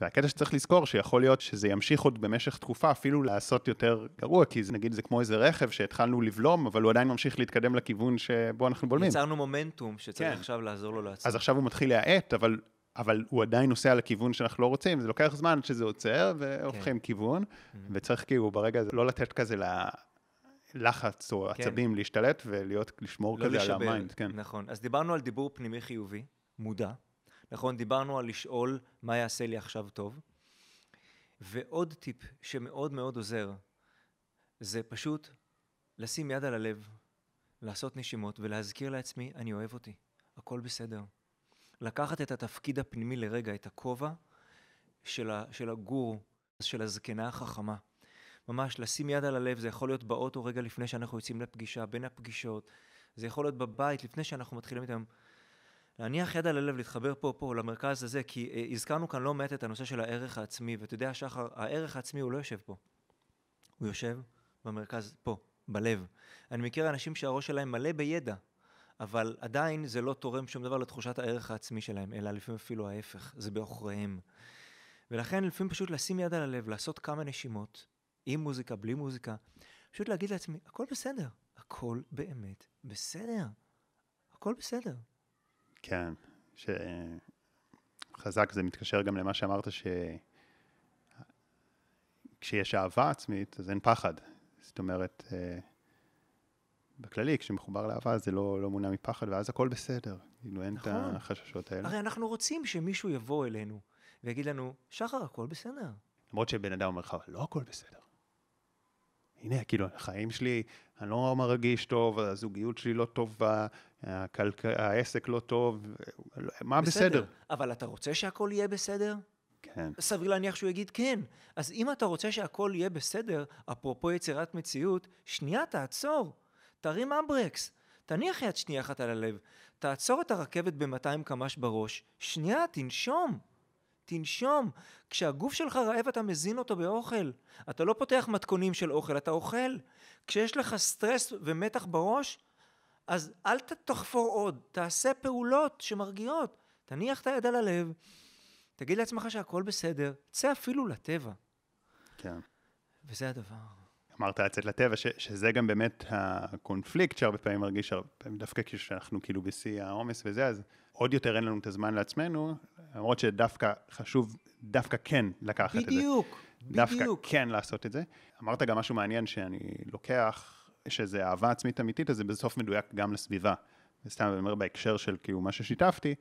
והקטע שצריך לזכור, שיכול להיות שזה ימשיך עוד במשך תקופה, אפילו לעשות יותר גרוע, כי זה, נגיד זה כמו איזה רכב שהתחלנו לבלום, אבל הוא עדיין ממשיך להתקדם לכיוון שבו אנחנו בולמים. יצרנו מומנטום שצריך כן. עכשיו לעזור לו לעצור. אז עכשיו הוא מתחיל להאט, אבל, אבל הוא עדיין נוסע לכיוון שאנחנו לא רוצים, זה לוקח זמן שזה עוצר, והופכים כן. כיוון, וצריך כאילו ברגע הזה לא לתת כזה ללחץ או כן. עצבים להשתלט ולהיות, לשמור לא כזה על לשבר. ה mind, כן. נכון. אז דיברנו על דיבור פנימי חיובי, מודע. נכון, דיברנו על לשאול מה יעשה לי עכשיו טוב. ועוד טיפ שמאוד מאוד עוזר, זה פשוט לשים יד על הלב, לעשות נשימות ולהזכיר לעצמי, אני אוהב אותי, הכל בסדר. לקחת את התפקיד הפנימי לרגע, את הכובע של, ה, של הגור, של הזקנה החכמה. ממש לשים יד על הלב, זה יכול להיות באוטו רגע לפני שאנחנו יוצאים לפגישה, בין הפגישות, זה יכול להיות בבית לפני שאנחנו מתחילים איתם. להניח יד על הלב, להתחבר פה, פה, למרכז הזה, כי אה, הזכרנו כאן לא מעט את הנושא של הערך העצמי, ואתה יודע, שחר, הערך העצמי הוא לא יושב פה. הוא יושב במרכז, פה, בלב. אני מכיר אנשים שהראש שלהם מלא בידע, אבל עדיין זה לא תורם שום דבר לתחושת הערך העצמי שלהם, אלא לפעמים אפילו ההפך, זה בעוכריהם. ולכן לפעמים פשוט לשים יד על הלב, לעשות כמה נשימות, עם מוזיקה, בלי מוזיקה, פשוט להגיד לעצמי, הכל בסדר, הכל באמת בסדר, הכל בסדר. כן, שחזק, זה מתקשר גם למה שאמרת, ש... כשיש אהבה עצמית, אז אין פחד. זאת אומרת, אה, בכללי, כשמחובר לאהבה זה לא, לא מונע מפחד, ואז הכל בסדר. כאילו, אין נכון. את החששות האלה. הרי אנחנו רוצים שמישהו יבוא אלינו ויגיד לנו, שחר, הכל בסדר. למרות שבן אדם אומר לך, לא הכל בסדר. הנה, כאילו, החיים שלי, אני לא מרגיש טוב, הזוגיות שלי לא טובה, הכלכ... העסק לא טוב, מה בסדר? אבל אתה רוצה שהכל יהיה בסדר? כן, סביר להניח שהוא יגיד כן. אז אם אתה רוצה שהכל יהיה בסדר, אפרופו יצירת מציאות, שנייה תעצור. תרים אמברקס. תניח יד שנייה אחת על הלב. תעצור את הרכבת ב-200 קמ"ש בראש. שנייה, תנשום. תנשום. כשהגוף שלך רעב אתה מזין אותו באוכל. אתה לא פותח מתכונים של אוכל, אתה אוכל. כשיש לך סטרס ומתח בראש, אז אל תחפור עוד, תעשה פעולות שמרגיעות. תניח את היד על הלב, תגיד לעצמך שהכל בסדר, צא אפילו לטבע. כן. וזה הדבר. אמרת לצאת לטבע, ש, שזה גם באמת הקונפליקט שהרבה פעמים מרגיש, הרבה פעמים דווקא כשאנחנו כאילו בשיא העומס וזה, אז עוד יותר אין לנו את הזמן לעצמנו, למרות שדווקא חשוב, דווקא כן לקחת את זה. בדיוק, דווקא בדיוק. כן לעשות את זה. אמרת גם משהו מעניין שאני לוקח, שזה אהבה עצמית אמיתית, אז זה בסוף מדויק גם לסביבה. וסתם אני אומר בהקשר של כאילו מה ששיתפתי,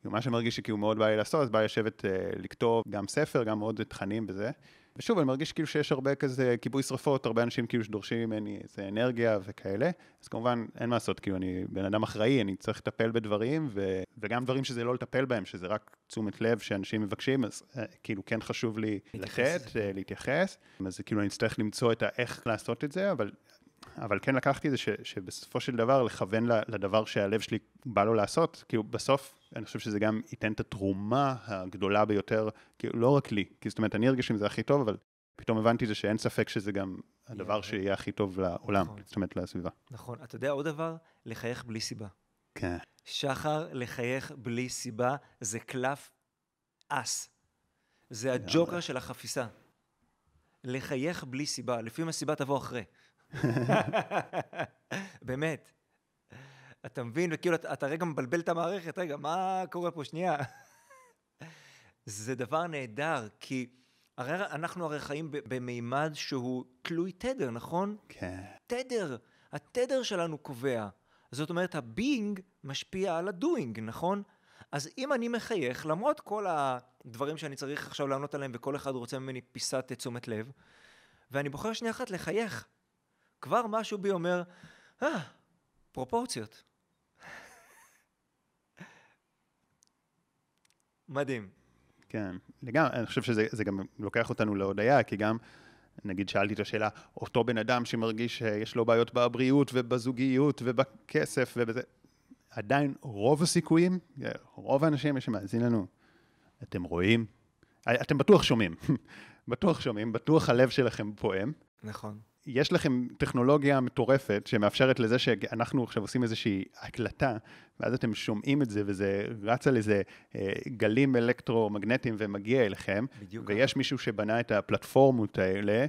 כאילו מה שמרגיש שכאילו מאוד בא לי לעשות, אז בא לי לשבת אה, לכתוב גם ספר, גם עוד תכנים וזה. ושוב, אני מרגיש כאילו שיש הרבה כזה כיבוי שרפות, הרבה אנשים כאילו שדורשים ממני איזה אנרגיה וכאלה. אז כמובן, אין מה לעשות, כאילו אני בן אדם אחראי, אני צריך לטפל בדברים, ו... וגם דברים שזה לא לטפל בהם, שזה רק תשומת לב שאנשים מבקשים, אז אה, כאילו כן חשוב לי להתייחס לתת, אה, להתייחס. אז כאילו אני אצטרך למצוא את האיך לעשות את זה, אבל אבל כן לקחתי את זה ש, שבסופו של דבר לכוון לדבר שהלב שלי בא לו לעשות, כאילו בסוף אני חושב שזה גם ייתן את התרומה הגדולה ביותר, כאילו לא רק לי, כי זאת אומרת אני ארגיש עם זה הכי טוב, אבל פתאום הבנתי זה שאין ספק שזה גם הדבר יהיה. שיהיה הכי טוב לעולם, נכון. זאת אומרת לסביבה. נכון. אתה יודע עוד דבר? לחייך בלי סיבה. כן. שחר, לחייך בלי סיבה, זה קלף אס. זה הג'וקר של החפיסה. לחייך בלי סיבה, לפעמים הסיבה תבוא אחרי. באמת. אתה מבין? וכאילו, אתה, אתה רגע מבלבל את המערכת, רגע, מה קורה פה? שנייה. זה דבר נהדר, כי הרי אנחנו הרי חיים במימד שהוא תלוי תדר, נכון? כן. תדר, התדר שלנו קובע. זאת אומרת, הבינג משפיע על הדוינג, נכון? אז אם אני מחייך, למרות כל הדברים שאני צריך עכשיו לענות עליהם וכל אחד רוצה ממני פיסת תשומת לב, ואני בוחר שנייה אחת לחייך, כבר משהו בי אומר, אה, פרופורציות. מדהים. כן, לגמרי, אני חושב שזה זה גם לוקח אותנו להודיה, כי גם נגיד שאלתי את השאלה, אותו בן אדם שמרגיש שיש לו בעיות בבריאות ובזוגיות ובכסף ובזה, עדיין רוב הסיכויים, רוב האנשים שמאזין לנו, אתם רואים, אתם בטוח שומעים, בטוח שומעים, בטוח הלב שלכם פועם. נכון. יש לכם טכנולוגיה מטורפת שמאפשרת לזה שאנחנו עכשיו עושים איזושהי הקלטה, ואז אתם שומעים את זה וזה רץ על איזה אה, גלים אלקטרומגנטיים ומגיע אליכם. בדיוק. ויש מישהו שבנה את הפלטפורמות האלה.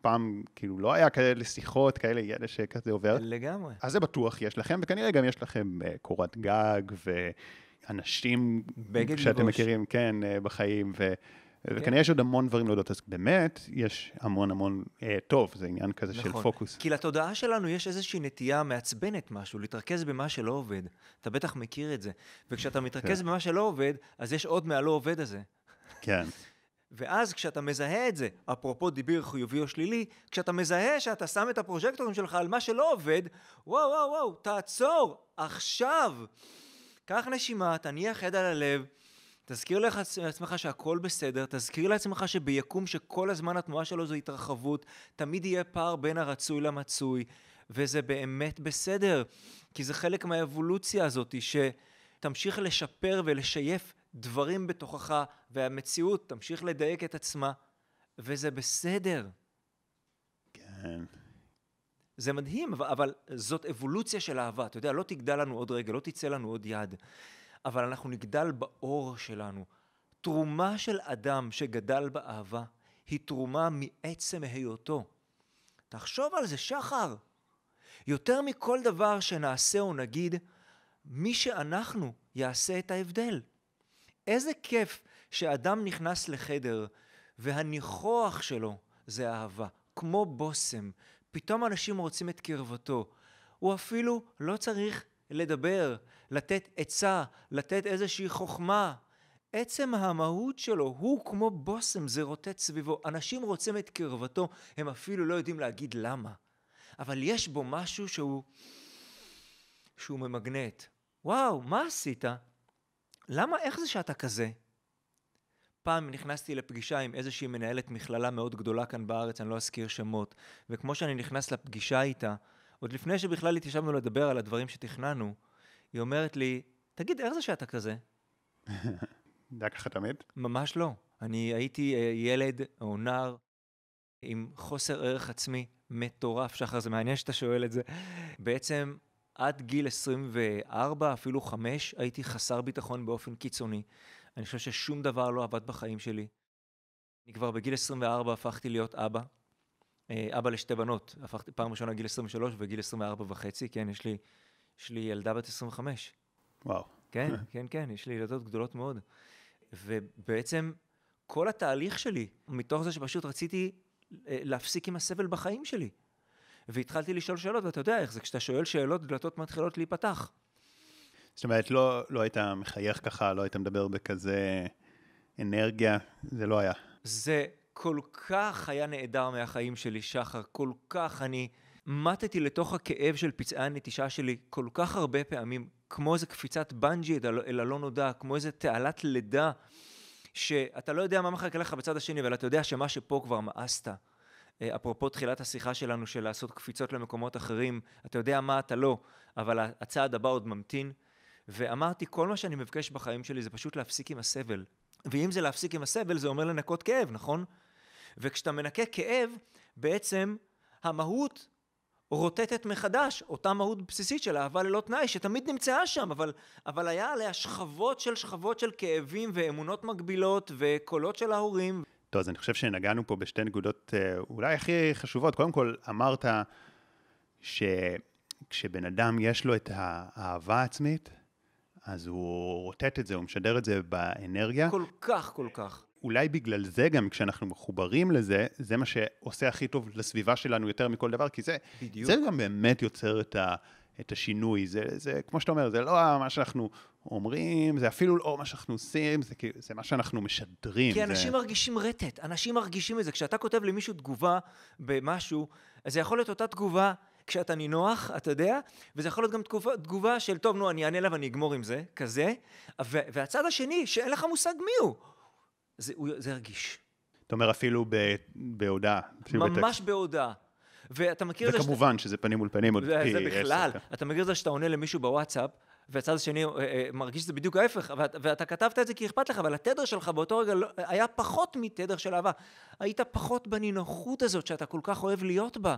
פעם, כאילו, לא היה כאלה שיחות, כאלה ידע שכזה עובר. לגמרי. אז זה בטוח יש לכם, וכנראה גם יש לכם uh, קורת גג ואנשים שאתם לבוש. מכירים, כן, uh, בחיים, ו... כן. וכנראה יש עוד המון דברים להודות, אז באמת יש המון המון אה, טוב, זה עניין כזה נכון. של פוקוס. כי לתודעה שלנו יש איזושהי נטייה מעצבנת משהו, להתרכז במה שלא עובד. אתה בטח מכיר את זה. וכשאתה מתרכז כן. במה שלא עובד, אז יש עוד מהלא עובד הזה. כן. ואז כשאתה מזהה את זה, אפרופו דיבר חיובי או שלילי, כשאתה מזהה שאתה שם את הפרוז'קטורים שלך על מה שלא עובד, וואו וואו וואו, תעצור, עכשיו. קח נשימה, תניח יד על הלב, תזכיר לעצמך שהכל בסדר, תזכיר לעצמך שביקום שכל הזמן התנועה שלו זו התרחבות, תמיד יהיה פער בין הרצוי למצוי, וזה באמת בסדר, כי זה חלק מהאבולוציה הזאת, שתמשיך לשפר ולשייף דברים בתוכך, והמציאות תמשיך לדייק את עצמה, וזה בסדר. כן. זה מדהים, אבל, אבל זאת אבולוציה של אהבה. אתה יודע, לא תגדל לנו עוד רגע, לא תצא לנו עוד יד. אבל אנחנו נגדל באור שלנו. תרומה של אדם שגדל באהבה היא תרומה מעצם היותו. תחשוב על זה, שחר. יותר מכל דבר שנעשה או נגיד, מי שאנחנו יעשה את ההבדל. איזה כיף שאדם נכנס לחדר והניחוח שלו זה אהבה, כמו בושם. פתאום אנשים רוצים את קרבתו. הוא אפילו לא צריך לדבר, לתת עצה, לתת איזושהי חוכמה. עצם המהות שלו הוא כמו בושם, זה רוטט סביבו. אנשים רוצים את קרבתו, הם אפילו לא יודעים להגיד למה. אבל יש בו משהו שהוא, שהוא ממגנט. וואו, מה עשית? למה, איך זה שאתה כזה? פעם נכנסתי לפגישה עם איזושהי מנהלת מכללה מאוד גדולה כאן בארץ, אני לא אזכיר שמות, וכמו שאני נכנס לפגישה איתה, עוד לפני שבכלל התיישבנו לדבר על הדברים שתכננו, היא אומרת לי, תגיד, איך זה שאתה כזה? זה היה ככה תמיד? ממש לא. אני הייתי אה, ילד או נער עם חוסר ערך עצמי מטורף, שחר, זה מעניין שאתה שואל את זה. בעצם עד גיל 24, אפילו 5, הייתי חסר ביטחון באופן קיצוני. אני חושב ששום דבר לא עבד בחיים שלי. אני כבר בגיל 24 הפכתי להיות אבא. אה, אבא לשתי בנות, הפכתי פעם ראשונה גיל 23 וגיל 24 וחצי, כן, יש לי, יש לי ילדה בת 25. וואו. כן, כן, כן, יש לי ילדות גדולות מאוד. ובעצם כל התהליך שלי, מתוך זה שפשוט רציתי אה, להפסיק עם הסבל בחיים שלי. והתחלתי לשאול שאלות, ואתה יודע איך זה, כשאתה שואל שאלות, דלתות מתחילות להיפתח. זאת אומרת, לא, לא היית מחייך ככה, לא היית מדבר בכזה אנרגיה, זה לא היה. זה כל כך היה נעדר מהחיים שלי, שחר, כל כך אני מתתי לתוך הכאב של פצעי הנטישה שלי כל כך הרבה פעמים, כמו איזה קפיצת בנג'י אל הלא נודע, כמו איזה תעלת לידה, שאתה לא יודע מה מחכה לך בצד השני, אבל אתה יודע שמה שפה כבר מאסת. אה, אפרופו תחילת השיחה שלנו של לעשות קפיצות למקומות אחרים, אתה יודע מה אתה לא, אבל הצעד הבא עוד ממתין. ואמרתי, כל מה שאני מבקש בחיים שלי זה פשוט להפסיק עם הסבל. ואם זה להפסיק עם הסבל, זה אומר לנקות כאב, נכון? וכשאתה מנקה כאב, בעצם המהות רוטטת מחדש, אותה מהות בסיסית של אהבה ללא תנאי, שתמיד נמצאה שם, אבל, אבל היה עליה שכבות של שכבות של כאבים ואמונות מגבילות וקולות של ההורים. טוב, אז אני חושב שנגענו פה בשתי נקודות אה, אולי הכי חשובות. קודם כל, אמרת שכשבן אדם יש לו את האהבה העצמית, אז הוא רוטט את זה, הוא משדר את זה באנרגיה. כל כך, כל כך. אולי בגלל זה גם, כשאנחנו מחוברים לזה, זה מה שעושה הכי טוב לסביבה שלנו יותר מכל דבר, כי זה, בדיוק. זה גם באמת יוצר את, ה, את השינוי. זה, זה, כמו שאתה אומר, זה לא מה שאנחנו אומרים, זה אפילו לא מה שאנחנו עושים, זה, זה מה שאנחנו משדרים. כי אנשים זה... מרגישים רטט, אנשים מרגישים את זה. כשאתה כותב למישהו תגובה במשהו, זה יכול להיות אותה תגובה כשאתה נינוח, אתה יודע, וזה יכול להיות גם תגובה, תגובה של, טוב, נו, אני אענה לה ואני אגמור עם זה, כזה, והצד השני, שאין לך מושג מי הוא, זה, הוא, זה הרגיש. אתה אומר אפילו ב- בהודעה. אפילו ממש בטקסט. בהודעה. ואתה מכיר את זה... וכמובן שזה פנים מול פנים עוד זה, פי זה בכלל. כן. אתה מכיר את זה שאתה עונה למישהו בוואטסאפ, והצד השני אה, אה, מרגיש שזה בדיוק ההפך, ואת, ואתה כתבת את זה כי אכפת לך, אבל התדר שלך באותו רגע לא, היה פחות מתדר של אהבה. היית פחות בנינוחות הזאת שאתה כל כך אוהב להיות בה.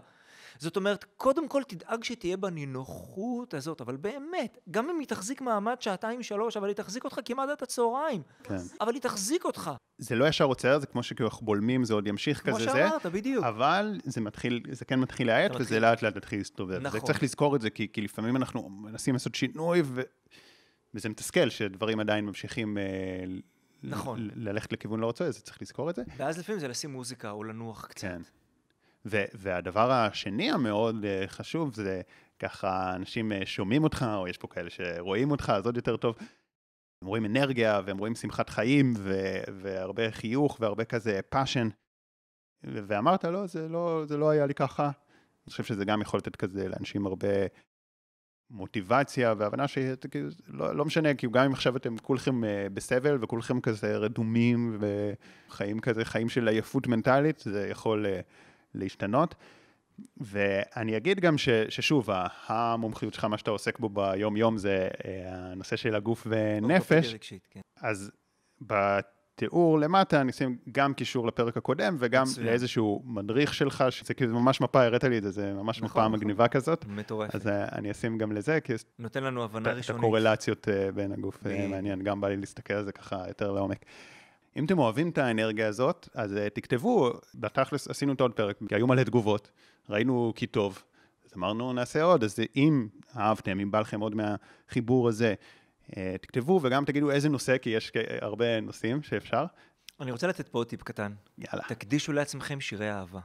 זאת אומרת, קודם כל תדאג שתהיה בנינוחות הזאת, אבל באמת, גם אם היא תחזיק מעמד שעתיים-שלוש, אבל היא תחזיק אותך כמעט עד הצהריים. כן. אבל היא תחזיק אותך. זה לא ישר עוצר, זה כמו שכאילו אנחנו בולמים, זה עוד ימשיך כמו כזה זה. שאמרת, בדיוק. אבל זה מתחיל, זה כן מתחיל להאט, זה וזה מתחיל. לאט לאט מתחיל להסתובב. נכון. צריך לזכור את זה, כי, כי לפעמים אנחנו מנסים לעשות שינוי, ו... וזה מתסכל שדברים עדיין ממשיכים אה, נכון. ללכת לכיוון לא רוצה, אז צריך לזכור את זה. ואז לפעמים זה לשים מוזיקה או לנוח קצת. כן. ו- והדבר השני המאוד אה, חשוב, זה ככה אנשים אה, שומעים אותך, או יש פה כאלה שרואים אותך, אז עוד יותר טוב. הם רואים אנרגיה, והם רואים שמחת חיים, ו- והרבה חיוך, והרבה כזה passion. ו- ואמרת, לא, זה לא, זה לא היה לי ככה. אני חושב שזה גם יכול לתת כזה לאנשים הרבה מוטיבציה והבנה שלא לא משנה, כי גם אם עכשיו אתם כולכם אה, בסבל וכולכם כזה רדומים וחיים כזה, חיים של עייפות מנטלית, זה יכול להשתנות. ואני אגיד גם ש, ששוב, המומחיות שלך, מה שאתה עוסק בו ביום-יום זה אה, הנושא של הגוף ונפש. רגשית, כן. אז בתיאור למטה אני אשים גם קישור לפרק הקודם וגם מצוין. לאיזשהו מדריך שלך, שזה כאילו ממש מפה, הראית לי את זה, זה ממש נכון, מפה נכון. מגניבה כזאת. מטורפת. אז אה, אני אשים גם לזה, כי נותן לנו הבנה את- את ראשונית. הקורלציות אה, בין הגוף. מעניין, גם בא לי להסתכל על זה ככה יותר לעומק. אם אתם אוהבים את האנרגיה הזאת, אז אה, תכתבו, בתכלס עשינו את עוד פרק, כי היו מלא תגובות, ראינו כי טוב, אז אמרנו נעשה עוד, אז אם אהבתם, אם בא לכם עוד מהחיבור הזה, אה, תכתבו וגם תגידו איזה נושא, כי יש הרבה נושאים שאפשר. אני רוצה לתת פה עוד טיפ קטן. יאללה, תקדישו לעצמכם שירי אהבה.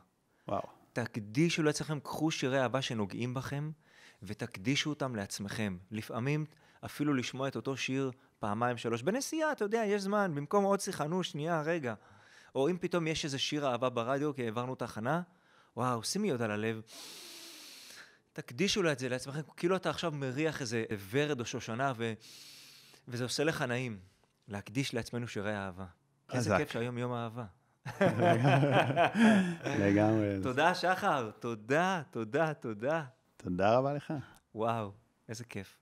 וואו. תקדישו לעצמכם, קחו שירי אהבה שנוגעים בכם, ותקדישו אותם לעצמכם. לפעמים אפילו לשמוע את אותו שיר פעמיים, שלוש. בנסיעה, אתה יודע, יש זמן, במקום עוד שיחה, נו, שנייה, רגע. או אם פתאום יש איזה שיר אהבה ברדיו, כי העברנו תחנה, וואו, שימי יד על הלב. תקדישו לה את זה לעצמכם, כאילו אתה עכשיו מריח איזה ורד או שושנה, ו... וזה עושה לך נעים. להקדיש לעצמנו שירי אהבה. איזה. כיף שהיום יום אהבה. לגמרי. תודה, שחר. תודה, תודה, תודה. תודה רבה לך. וואו, איזה כיף.